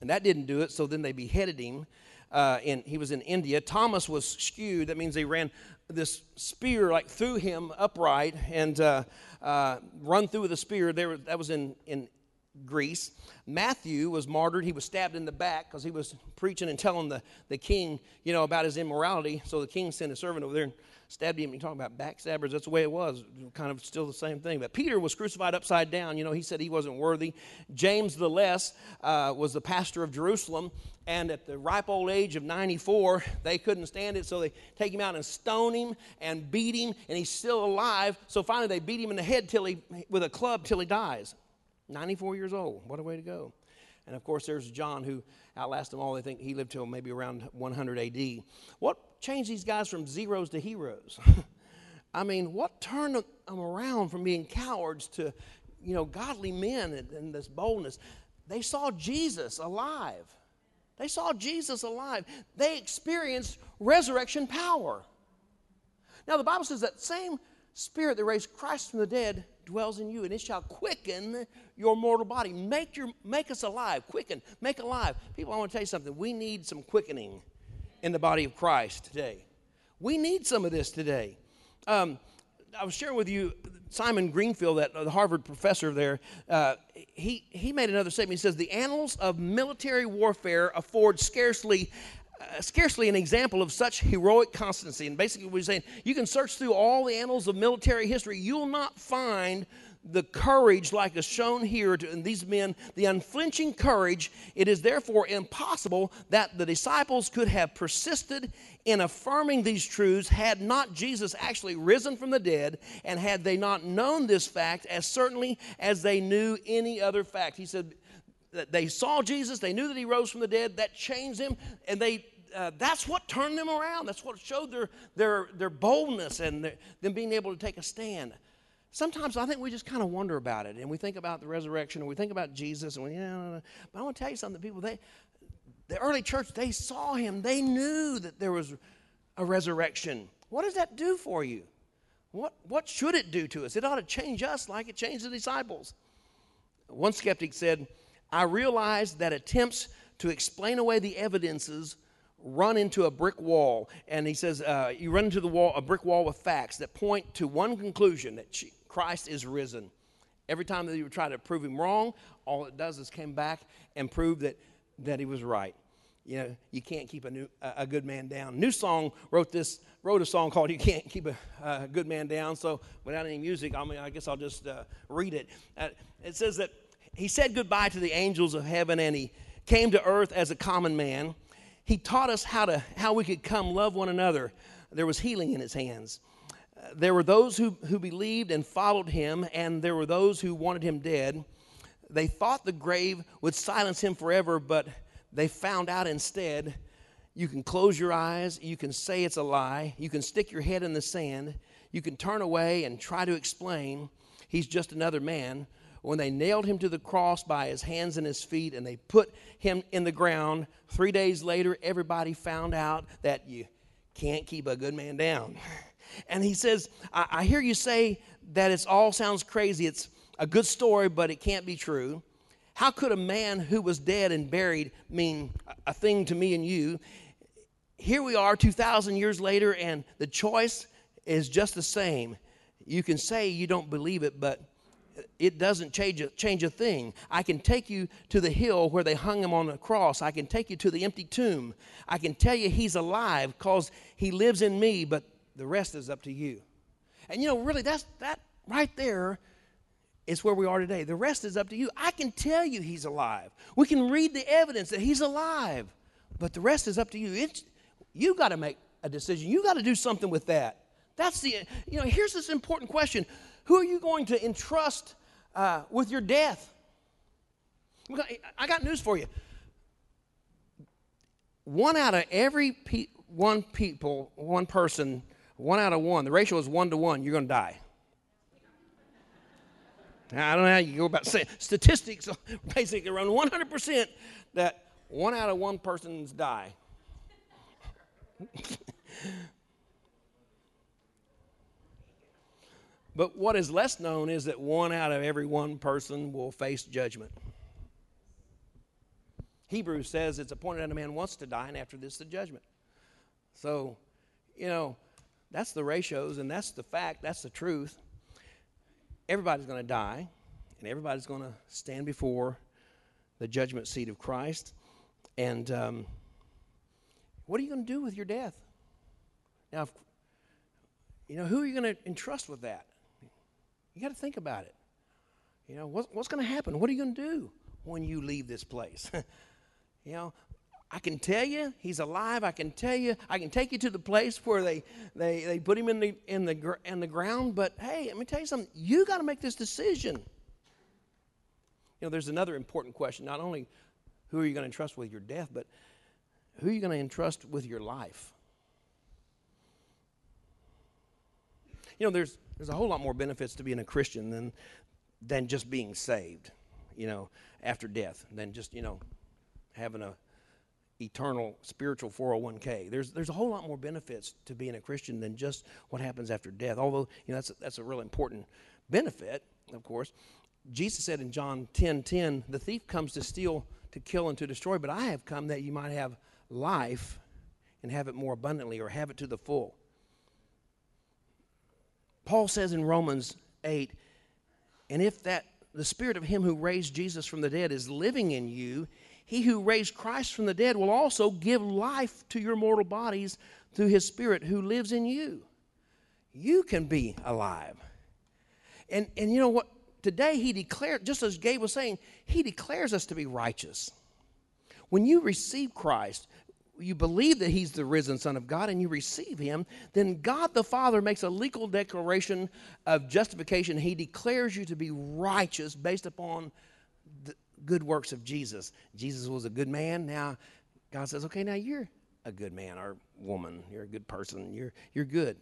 And that didn't do it, so then they beheaded him. Uh, in, he was in India. Thomas was skewed. That means they ran this spear like through him upright and uh, uh, run through with a spear. There, that was in, in Greece. Matthew was martyred. He was stabbed in the back because he was preaching and telling the, the king, you know, about his immorality. So the king sent a servant over there and stabbed him. You talking about backstabbers? That's the way it was. Kind of still the same thing. But Peter was crucified upside down. You know, he said he wasn't worthy. James the Less uh, was the pastor of Jerusalem. And at the ripe old age of 94, they couldn't stand it. So they take him out and stone him and beat him. And he's still alive. So finally they beat him in the head till he, with a club till he dies. 94 years old. What a way to go. And of course, there's John who outlasted them all. They think he lived till maybe around 100 AD. What changed these guys from zeros to heroes? [LAUGHS] I mean, what turned them around from being cowards to, you know, godly men and, and this boldness? They saw Jesus alive. They saw Jesus alive. They experienced resurrection power. Now, the Bible says that same spirit that raised Christ from the dead dwells in you, and it shall quicken your mortal body. Make, your, make us alive. Quicken. Make alive. People, I want to tell you something. We need some quickening in the body of Christ today. We need some of this today. Um, I was sharing with you Simon Greenleaf, that uh, the Harvard professor there. Uh, he he made another statement. He says the annals of military warfare afford scarcely uh, scarcely an example of such heroic constancy. And basically, what he's saying, you can search through all the annals of military history, you'll not find the courage like is shown here to, in these men, the unflinching courage. It is therefore impossible that the disciples could have persisted in affirming these truths had not Jesus actually risen from the dead and had they not known this fact as certainly as they knew any other fact. He said, that they saw Jesus, they knew that he rose from the dead, that changed them, and they uh, that's what turned them around. That's what showed their, their, their boldness and their, them being able to take a stand. Sometimes I think we just kind of wonder about it, and we think about the resurrection, and we think about Jesus, and we, you know, but I want to tell you something, people, they, the early church, they saw him. They knew that there was a resurrection. What does that do for you? What, what should it do to us? It ought to change us like it changed the disciples. One skeptic said, I realize that attempts to explain away the evidences run into a brick wall. And he says, uh, You run into the wall, a brick wall with facts that point to one conclusion that Christ is risen. Every time that you try to prove him wrong, all it does is come back and prove that, that he was right. You know, you can't keep a, new, a good man down. New Song wrote this, wrote a song called "You Can't Keep a, a Good Man Down." So, without any music, I mean, I guess I'll just uh, read it. Uh, it says that he said goodbye to the angels of heaven and he came to earth as a common man. He taught us how, to, how we could come love one another. There was healing in his hands. There were those who, who believed and followed him, and there were those who wanted him dead. They thought the grave would silence him forever, but they found out instead. You can close your eyes, you can say it's a lie, you can stick your head in the sand, you can turn away and try to explain. He's just another man. When they nailed him to the cross by his hands and his feet and they put him in the ground, three days later, everybody found out that you can't keep a good man down. [LAUGHS] And he says, I, I hear you say that it all sounds crazy. It's a good story, but it can't be true. How could a man who was dead and buried mean a thing to me and you? Here we are 2,000 years later, and the choice is just the same. You can say you don't believe it, but it doesn't change a, change a thing. I can take you to the hill where they hung him on the cross. I can take you to the empty tomb. I can tell you he's alive because he lives in me, but the rest is up to you. And you know, really, that's that right there is where we are today. The rest is up to you. I can tell you he's alive. We can read the evidence that he's alive, but the rest is up to you. It's, you got to make a decision. You got to do something with that. That's the, you know, here's this important question who are you going to entrust uh, with your death? I got news for you. One out of every pe- one people, one person, one out of one, the ratio is one to one, you're going to die. Now, I don't know how you go about saying statistics [LAUGHS] basically around 100% that one out of one persons die. [LAUGHS] But what is less known is that one out of every one person will face judgment. Hebrews says it's appointed that a man wants to die, and after this, the judgment. So, you know, that's the ratios, and that's the fact, that's the truth. Everybody's going to die. and everybody's going to stand before the judgment seat of Christ. And um, what are you going to do with your death? Now, if, you know, who are you going to entrust with that? You got to think about it. You know, what, what's going to happen? What are you going to do when you leave this place? [LAUGHS] you know, I can tell you he's alive. I can tell you I can take you to the place where they they, they put him in the in the in the ground. But hey, let me tell you something. You got to make this decision. You know, there's another important question. Not only who are you going to entrust with your death, but who are you going to entrust with your life? You know, there's there's a whole lot more benefits to being a Christian than than just being saved. You know, after death, than just you know having a eternal spiritual 401k. There's there's a whole lot more benefits to being a Christian than just what happens after death. Although you know that's a, that's a real important benefit, of course. Jesus said in John 10 10, the thief comes to steal, to kill, and to destroy, but I have come that you might have life and have it more abundantly or have it to the full. Paul says in Romans 8, and if that the spirit of him who raised Jesus from the dead is living in you, he who raised Christ from the dead will also give life to your mortal bodies through his spirit who lives in you. You can be alive. And and you know what? today he declared, just as Gabe was saying, he declares us to be righteous. When you receive Christ, you believe that he's the risen Son of God and you receive him, then God the Father makes a legal declaration of justification. He declares you to be righteous based upon good works of Jesus. Jesus was a good man. Now God says, okay, now you're a good man or woman. You're a good person. You're, you're good.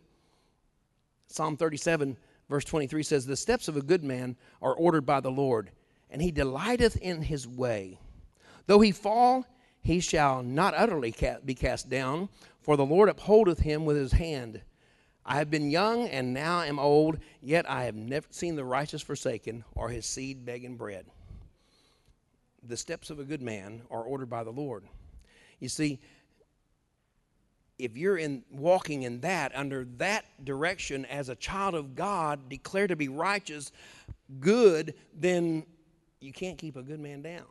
Psalm 37 verse 23 says, The steps of a good man are ordered by the Lord, and he delighteth in his way. Though he fall, he shall not utterly be cast down, for the Lord upholdeth him with his hand. I have been young and now am old, yet I have never seen the righteous forsaken or his seed begging bread. The steps of a good man are ordered by the Lord. You see, if you're in walking in that under that direction as a child of God, declared to be righteous, good, then you can't keep a good man down.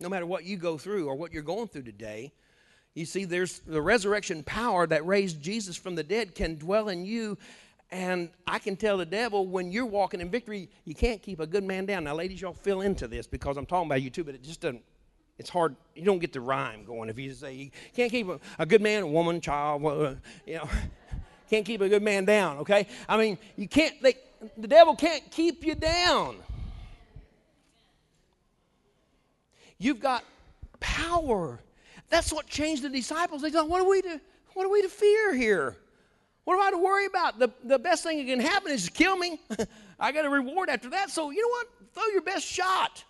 No matter what you go through or what you're going through today, you see, there's the resurrection power that raised Jesus from the dead can dwell in you. And I can tell the devil when you're walking in victory, you can't keep a good man down. Now, ladies, y'all fill into this because I'm talking about you too, but it just doesn't it's hard. You don't get the rhyme going if you say you can't keep a, a good man, a woman, child, uh, you know, [LAUGHS] can't keep a good man down. Okay, I mean you can't. The devil can't keep you down. You've got power. That's what changed the disciples. They thought, what are we to what are we to fear here? What am I to worry about? The, the best thing that can happen is to kill me. [LAUGHS] I got a reward after that. So you know what? Throw your best shot.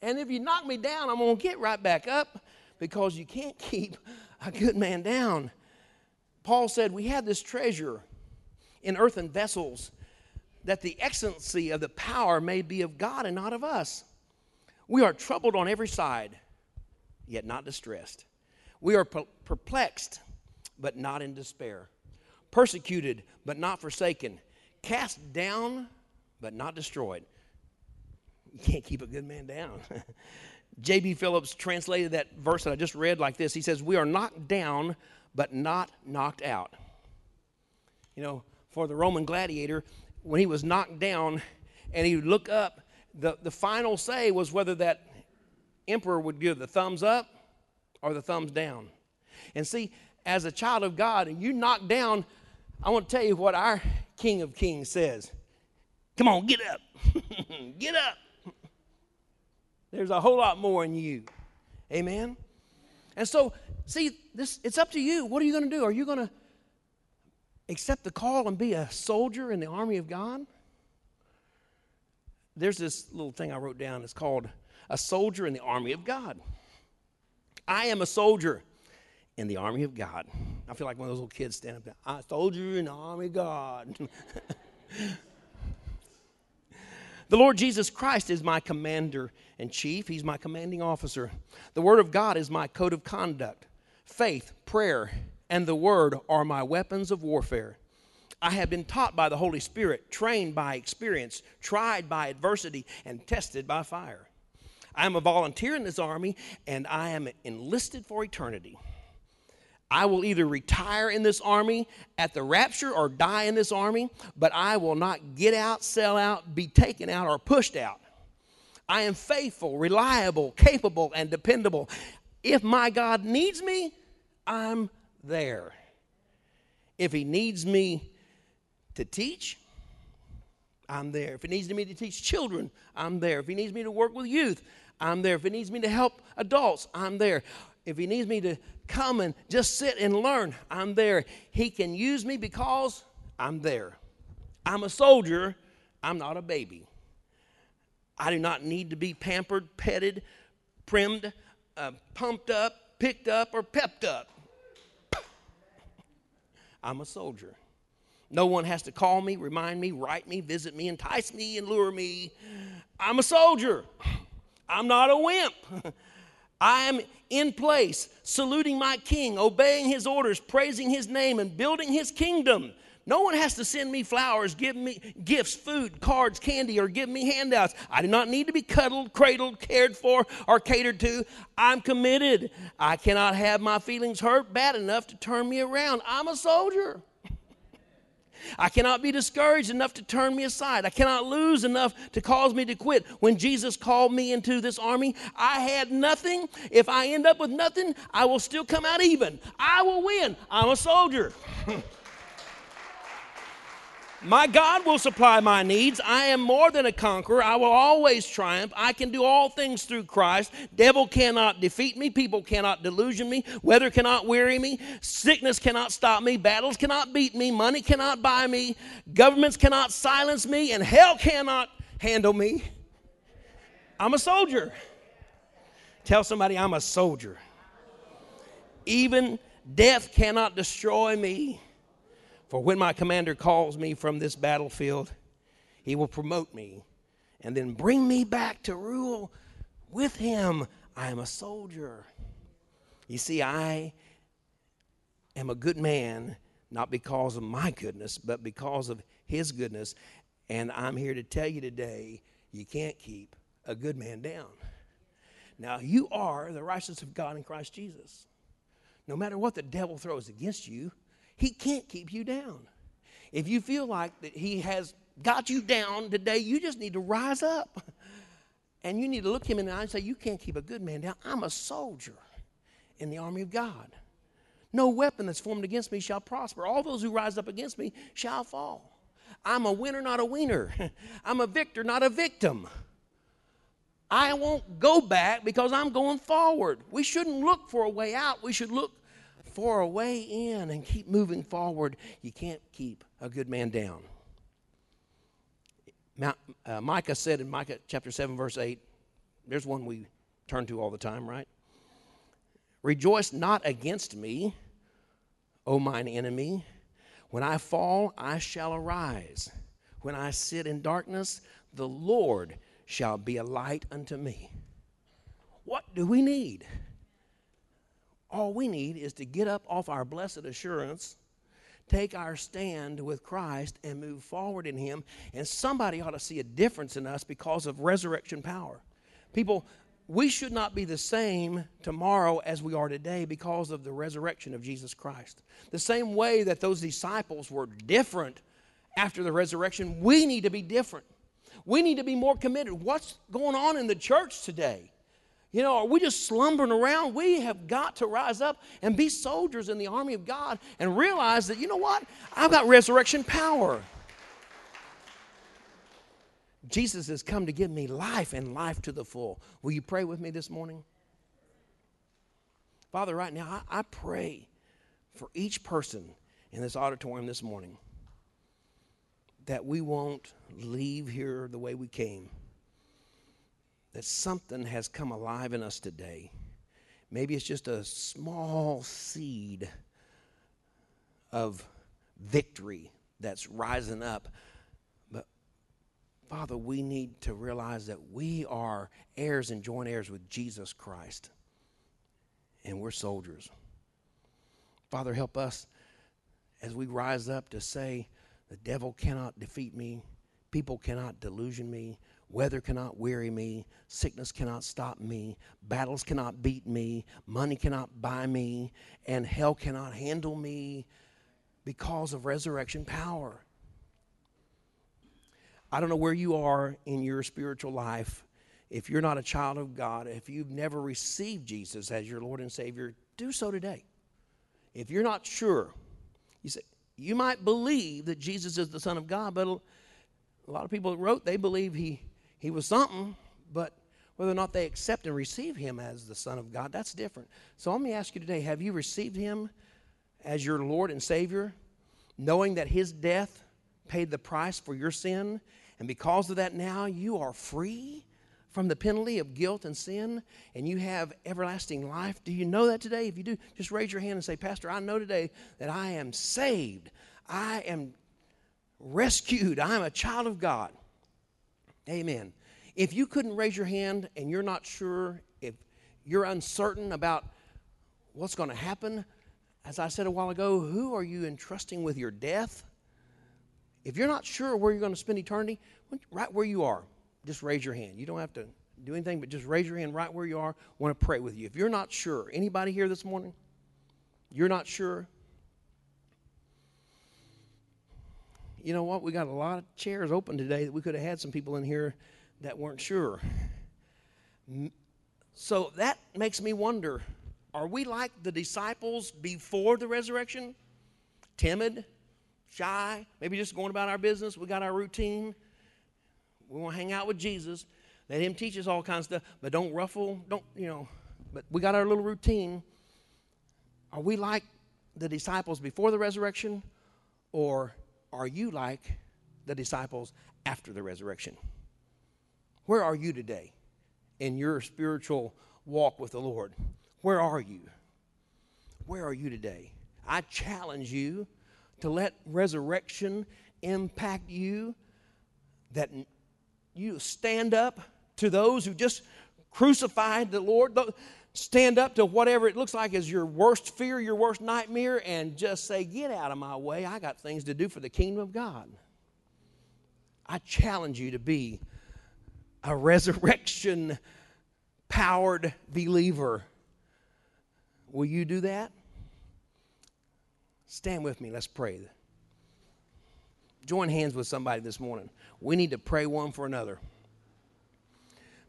And if you knock me down, I'm going to get right back up because you can't [LAUGHS] keep a good man down. Paul said, We have this treasure in earthen vessels that the excellency of the power may be of God and not of us. We are troubled on every side, yet not distressed. We are perplexed, but not in despair. Persecuted, but not forsaken. Cast down, but not destroyed you can't keep a good man down. [LAUGHS] J.B. Phillips translated that verse that I just read like this He says, We are knocked down, but not knocked out. You know, for the Roman gladiator, when he was knocked down and he would look up, the, the final say was whether that emperor would give the thumbs up or the thumbs down. And see, as a child of God and you knock down, I want to tell you what our King of Kings says. Come on, get up. [LAUGHS] get up. There's a whole lot more in you. Amen? And so, see, this it's up to you. What are you going to do? Are you going to accept the call and be a soldier in the army of God? There's this little thing I wrote down. It's called A Soldier in the Army of God. I am a soldier in the army of God. I feel like one of those little kids standing up there. I'm a soldier in the army of God. [LAUGHS] The Lord Jesus Christ is my commander and chief, He's my commanding officer. The Word of God is my code of conduct. Faith, prayer, and the Word are my weapons of warfare. I have been taught by the Holy Spirit, trained by experience, tried by adversity, and tested by fire. I am a volunteer in this army, and I am enlisted for eternity. I will either retire in this army at the rapture or die in this army, but I will not get out, sell out, be taken out, or pushed out. I am faithful, reliable, capable, and dependable. If my God needs me, I'm there. If He needs me to teach, I'm there. If He needs me to teach children, I'm there. If He needs me to work with youth, I'm there. If He needs me to help adults, I'm there. If He needs me to come and just sit and learn, I'm there. He can use me because I'm there. I'm a soldier, I'm not a baby. I do not need to be pampered, petted, primed, uh, pumped up, picked up, or pepped up. I'm a soldier. No one has to call me, remind me, write me, visit me, entice me, and lure me. I'm a soldier. I'm not a wimp. [LAUGHS] I am in place, saluting my king, obeying his orders, praising his name, and building his kingdom. No one has to send me flowers, give me gifts, food, cards, candy, or give me handouts. I do not need to be cuddled, cradled, cared for, or catered to. I'm committed. I cannot have my feelings hurt bad enough to turn me around. I'm a soldier. I cannot be discouraged enough to turn me aside. I cannot lose enough to cause me to quit. When Jesus called me into this army, I had nothing. If I end up with nothing, I will still come out even. I will win. I'm a soldier. [LAUGHS] My God will supply my needs. I am more than a conqueror. I will always triumph. I can do all things through Christ. Devil cannot defeat me. People cannot delusion me. Weather cannot weary me. Sickness cannot stop me. Battles cannot beat me. Money cannot buy me. Governments cannot silence me. And hell cannot handle me. I'm a soldier. Tell somebody I'm a soldier. Even death cannot destroy me. For when my commander calls me from this battlefield, he will promote me and then bring me back to rule with him. I am a soldier. You see, I am a good man, not because of my goodness, but because of his goodness. And I'm here to tell you today you can't keep a good man down. Now, you are the righteousness of God in Christ Jesus. No matter what the devil throws against you, he can't keep you down. If you feel like that He has got you down today, you just need to rise up. And you need to look him in the eye and say, You can't keep a good man down. I'm a soldier in the army of God. No weapon that's formed against me shall prosper. All those who rise up against me shall fall. I'm a winner, not a wiener. [LAUGHS] I'm a victor, not a victim. I won't go back because I'm going forward. We shouldn't look for a way out. We should look for a way in and keep moving forward. You can't keep a good man down. Uh, Micah said in Micah chapter 7, verse 8, there's one we turn to all the time, right? Rejoice not against me, O mine enemy. When I fall, I shall arise. When I sit in darkness, the Lord shall be a light unto me. What do we need? All we need is to get up off our blessed assurance, take our stand with Christ, and move forward in Him. And somebody ought to see a difference in us because of resurrection power. People, we should not be the same tomorrow as we are today because of the resurrection of Jesus Christ. The same way that those disciples were different after the resurrection, we need to be different. We need to be more committed. What's going on in the church today? You know, are we just slumbering around? We have got to rise up and be soldiers in the army of God and realize that, you know what? I've got resurrection power. Jesus has come to give me life and life to the full. Will you pray with me this morning? Father, right now, I, I pray for each person in this auditorium this morning that we won't leave here the way we came that something has come alive in us today. Maybe it's just a small seed of victory that's rising up. But Father, we need to realize that we are heirs and joint heirs with Jesus Christ. And we're soldiers. Father, help us as we rise up to say, The devil cannot defeat me. People cannot delusion me. Weather cannot weary me. Sickness cannot stop me. Battles cannot beat me. Money cannot buy me. And hell cannot handle me because of resurrection power. I don't know where you are in your spiritual life. If you're not a child of God, if you've never received Jesus as your Lord and Savior, do so today. If you're not sure, you say, you might believe that Jesus is the Son of God, but a lot of people wrote they believe he, he was something, but whether or not they accept and receive him as the Son of God, that's different. So let me ask you today have you received him as your Lord and Savior, knowing that his death paid the price for your sin? And because of that, now you are free from the penalty of guilt and sin, and you have everlasting life. Do you know that today? If you do, just raise your hand and say, Pastor, I know today that I am saved. I am rescued. I am a child of God. Amen. If you couldn't raise your hand and you're not sure, if you're uncertain about what's going to happen, as I said a while ago, who are you entrusting with your death? If you're not sure where you're going to spend eternity, right where you are, just raise your hand. You don't have to do anything, but just raise your hand right where you are. I want to pray with you. If you're not sure, anybody here this morning? You're not sure? You know what? We got a lot of chairs open today that we could have had some people in here that weren't sure. So that makes me wonder are we like the disciples before the resurrection? Timid, shy, maybe just going about our business. We got our routine. We want to hang out with Jesus. Let him teach us all kinds of stuff, but don't ruffle, don't, you know, but we got our little routine. Are we like the disciples before the resurrection, or are you like the disciples after the resurrection? Where are you today in your spiritual walk with the Lord? Where are you? Where are you today? I challenge you to let resurrection impact you that you stand up to those who just crucified the Lord. Stand up to whatever it looks like is your worst fear, your worst nightmare, and just say, Get out of my way. I got things to do for the kingdom of God. I challenge you to be a [LAUGHS] resurrection powered believer. Will you do that? Stand with me. Let's pray. Join hands with somebody this morning. We need to pray one for another.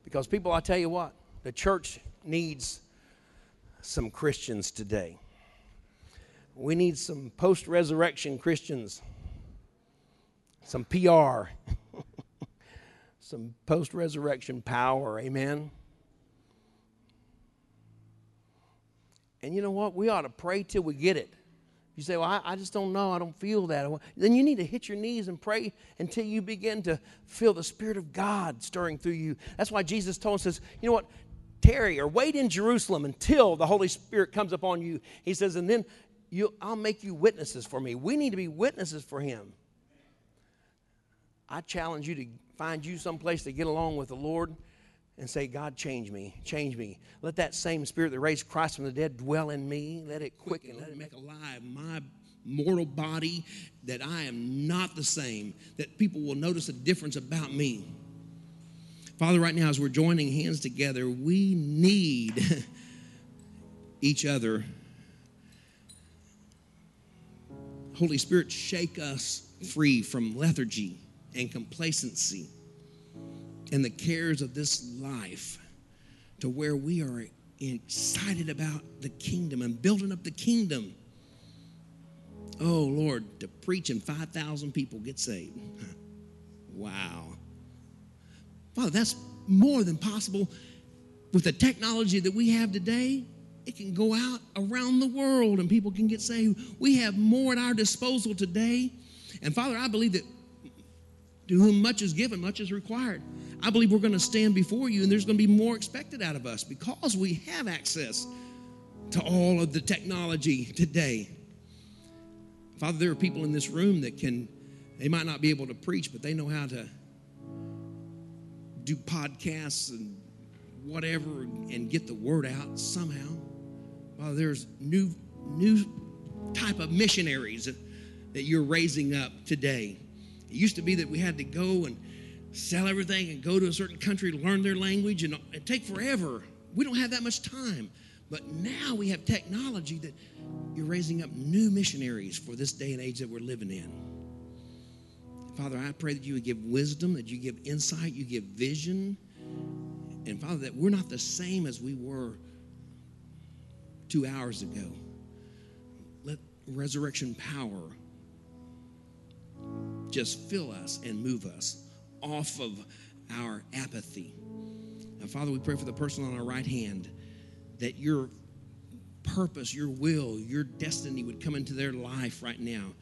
Because, people, I tell you what, the church needs some Christians today. We need some post resurrection Christians, some PR, [LAUGHS] some post resurrection power. Amen. And you know what? We ought to pray till we get it. You say, Well, I, I, just don't know. I don't feel that. Then you need to hit your knees and pray until you begin to feel the Spirit of God stirring through you. That's why Jesus told us, You know what? Tarry or wait in Jerusalem until the Holy Spirit comes upon you. He says, And then you, I'll make you witnesses for me. We need to be witnesses for Him. I challenge you to find you some place to get along with the Lord and say, God, change me, change me. Let that same spirit that raised Christ from the dead dwell in me. Let it quicken, let it make alive my mortal body, that I am not the same, that people will notice a difference about me. Father, right now, as we're joining hands together, we need [LAUGHS] each other. Holy Spirit, shake us free from lethargy and complacency and the cares of this life to where we are excited about the kingdom and building up the kingdom. Oh, Lord, to preach and 5,000 people get saved. [LAUGHS] Wow. Father, that's more than possible. With the technology that we have today, it can go out around the world and people can get saved. We have more at our disposal today. And Father, I believe that to whom much is given, much is required. I believe we're going to stand before you and there's going to be more expected out of us because we have access to all of the technology today. Father, there are people in this room that can, they might not be able to preach, but they know how to do podcasts and whatever and get the word out somehow. Father, there's new, new type of missionaries that you're raising up today. It used to be that we had to go and sell everything and go to a certain country learn their language and it take forever. We don't have that much time. But now we have technology that you're raising up new missionaries for this day and age that we're living in. Father, I pray that you would give wisdom, that you give insight, you give vision. And Father, that we're not the same as we were two hours ago. Let resurrection power just fill us and move us off of our apathy. And Father, we pray for the person on our right hand that your purpose, your will, your destiny would come into their life right now.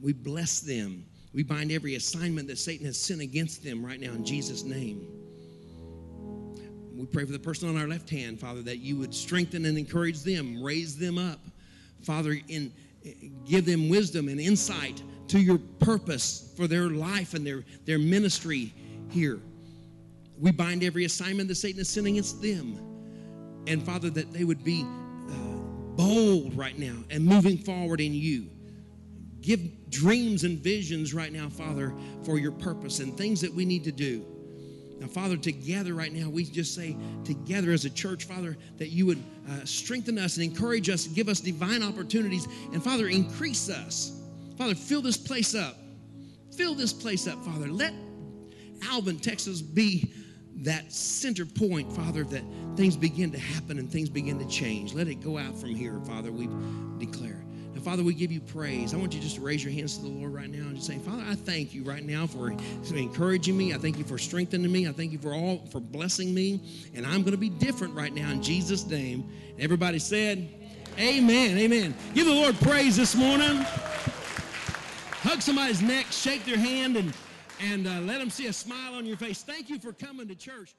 We bless them. We bind every assignment that Satan has sent against them right now in Jesus' name. We pray for the person on our left hand, Father, that you would strengthen and encourage them, raise them up. Father, in, give them wisdom and insight to your purpose for their life and their, their ministry here. We bind every assignment that Satan is sending against them. And Father, that they would be uh, bold right now and moving forward in you. Give dreams and visions right now, Father, for your purpose and things that we need to do. Now, Father, together right now, we just say together as a church, Father, that you would uh, strengthen us and encourage us, give us divine opportunities, and Father, increase us. Father, fill this place up. Fill this place up, Father. Let Alvin, Texas be that center point, Father, that things begin to happen and things begin to change. Let it go out from here, Father, we declare. Now, Father, we give you praise. I want you just to raise your hands to the Lord right now and just say, Father, I thank you right now for encouraging me. I thank you for strengthening me. I thank you for all for blessing me. And I'm going to be different right now in Jesus' name. And Everybody said, Amen. Amen. Give the Lord praise this morning. Hug somebody's neck, shake their hand, and and uh, let them see a smile on your face. Thank you for coming to church.